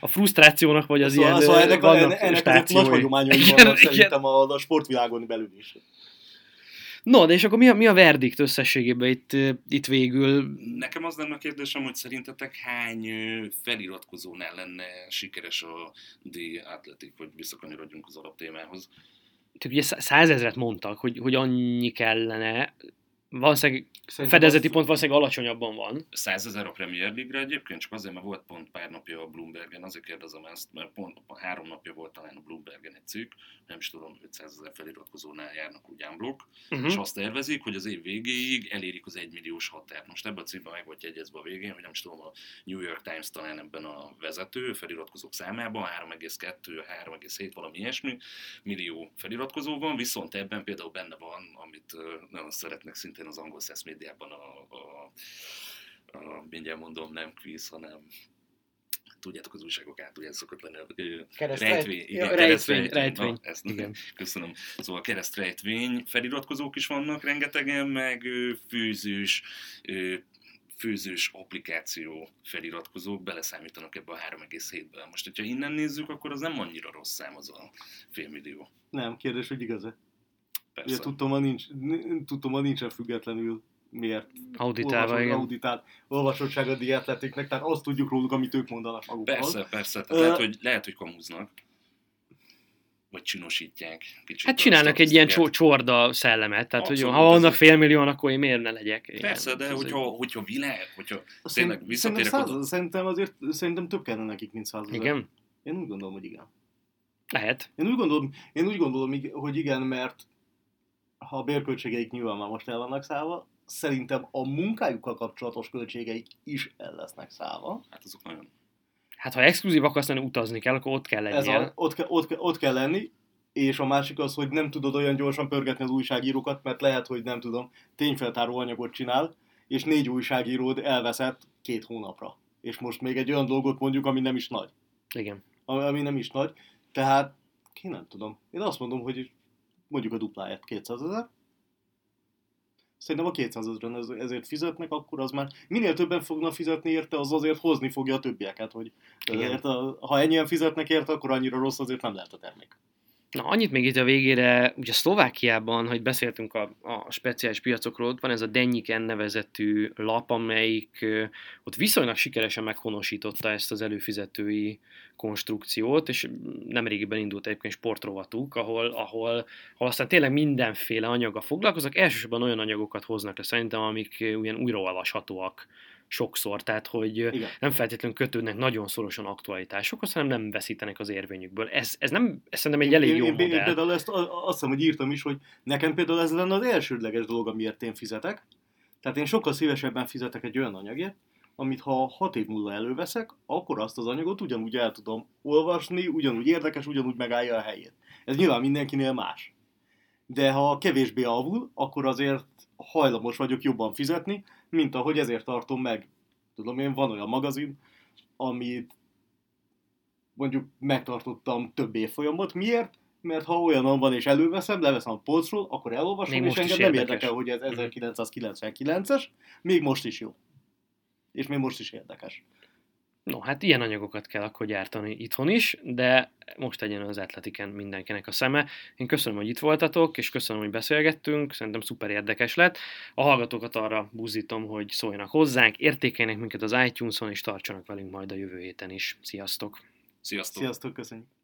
a frusztrációnak, vagy az Szóval, ilyen szóval ennek, vannak ennek, ennek nagy hagyományai vannak igen. szerintem a, a sportvilágon belül is. No, de és akkor mi a, mi a verdikt összességében itt, itt végül? Nekem az lenne a kérdésem, hogy szerintetek hány feliratkozónál lenne sikeres a The Athletic, hogy visszakanyarodjunk az alaptémához. Tehát ugye szá- százezret mondtak, hogy, hogy annyi kellene, valószínűleg Szerintem fedezeti azt- pont valószínűleg alacsonyabb van. 100 ezer a Premier League-re egyébként, csak azért, mert volt pont pár napja a Bloombergen, azért kérdezem ezt, mert pont három napja volt talán a Bloombergen egy cikk, nem is tudom, 500 ezer feliratkozónál járnak úgy unblock, Uh-huh. és azt tervezik, hogy az év végéig elérik az 1 milliós határt. Most ebben a cikkben meg volt jegyezve a végén, hogy nem is tudom, a New York Times talán ebben a vezető feliratkozók számában 3,2, 3,7 valami ilyesmi millió feliratkozó van, viszont ebben például benne van, amit nagyon szeretnek szintén az angol száz médiában a, a, a, mindjárt mondom, nem quiz, hanem tudjátok, az újságok át, ugye ez szokott lenni a ö, Keresztrejt- rejtvény, ja, igen, rejtvény, keresztrejtvény, rejtvény. Na, ezt Igen. Köszönöm. Szóval keresztrejtvény feliratkozók is vannak rengetegen, meg főzős, ö, főzős applikáció feliratkozók beleszámítanak ebbe a 3,7-be. Most, hogyha innen nézzük, akkor az nem annyira rossz szám az a félmillió. Nem, kérdés, hogy igaz-e. Persze. Ugye tudtom, hogy nincs, n- tudtom, hogy nincsen függetlenül miért Auditálva, olvasott, igen. auditált olvasottsága a dietletiknek, tehát azt tudjuk róluk, amit ők mondanak magukról. Persze, persze. Tehát Ö- lehet, hogy, lehet, hogy kamuznak. Vagy csinosítják. Kicsit Hát csinálnak egy ilyen csorda szellemet, tehát hogy ha vannak félmillióan, akkor én miért ne legyek? Igen, Persze, de hogyha, hogyha világ, hogyha tényleg visszatérek szerintem, oda. száz, szerintem azért szerintem több kellene nekik, mint százezer. Igen? Én úgy gondolom, hogy igen. Lehet. Én úgy gondolom, én úgy gondolom hogy igen, mert ha a bérköltségeik nyilván már most el vannak szállva, szerintem a munkájukkal kapcsolatos költségeik is el lesznek szállva. Hát azok nagyon Hát ha exkluzív akarsz lenni, utazni kell, akkor ott kell Ez lennie. a, ott, ke, ott, ke, ott kell lenni, és a másik az, hogy nem tudod olyan gyorsan pörgetni az újságírókat, mert lehet, hogy nem tudom, tényfeltáró anyagot csinál, és négy újságíród elveszett két hónapra. És most még egy olyan dolgot mondjuk, ami nem is nagy. Igen. Ami, ami nem is nagy. Tehát, ki nem tudom. Én azt mondom, hogy mondjuk a dupláját 200 ezer. Szerintem a 200 ezeren ez- ezért fizetnek, akkor az már minél többen fognak fizetni érte, az azért hozni fogja a többieket, hogy Igen. érte, ha ennyien fizetnek érte, akkor annyira rossz azért nem lehet a termék. Na, annyit még itt a végére, ugye Szlovákiában, hogy beszéltünk a, a speciális piacokról, ott van ez a Denyiken nevezetű lap, amelyik ott viszonylag sikeresen meghonosította ezt az előfizetői konstrukciót, és nemrégiben indult egyébként sportrovatuk, ahol, ahol, ahol aztán tényleg mindenféle anyaga foglalkoznak, elsősorban olyan anyagokat hoznak le szerintem, amik ö, ilyen újraolvashatóak sokszor, tehát hogy Igen. nem feltétlenül kötődnek nagyon szorosan aktualitásokhoz, hanem nem veszítenek az érvényükből. Ez, ez nem, ez szerintem egy elég én, jó én, én, modell. például ezt azt hiszem, hogy írtam is, hogy nekem például ez lenne az elsődleges dolog, amiért én fizetek. Tehát én sokkal szívesebben fizetek egy olyan anyagért, amit ha hat év múlva előveszek, akkor azt az anyagot ugyanúgy el tudom olvasni, ugyanúgy érdekes, ugyanúgy megállja a helyét. Ez nyilván mindenkinél más. De ha kevésbé avul, akkor azért hajlamos vagyok jobban fizetni, mint ahogy ezért tartom meg. Tudom én, van olyan magazin, amit mondjuk megtartottam több évfolyamot. Miért? Mert ha olyan van és előveszem, leveszem a polcról, akkor elolvasom, Még és engem nem érdekel, hogy ez 1999-es, még most is jó. És még most is érdekes. No, hát ilyen anyagokat kell akkor gyártani itthon is, de most legyen az Atletiken mindenkinek a szeme. Én köszönöm, hogy itt voltatok, és köszönöm, hogy beszélgettünk, szerintem szuper érdekes lett. A hallgatókat arra buzítom, hogy szóljanak hozzánk, értékeljenek minket az iTunes-on, és tartsanak velünk majd a jövő héten is. Sziasztok! Sziasztok! Sziasztok, köszönjük!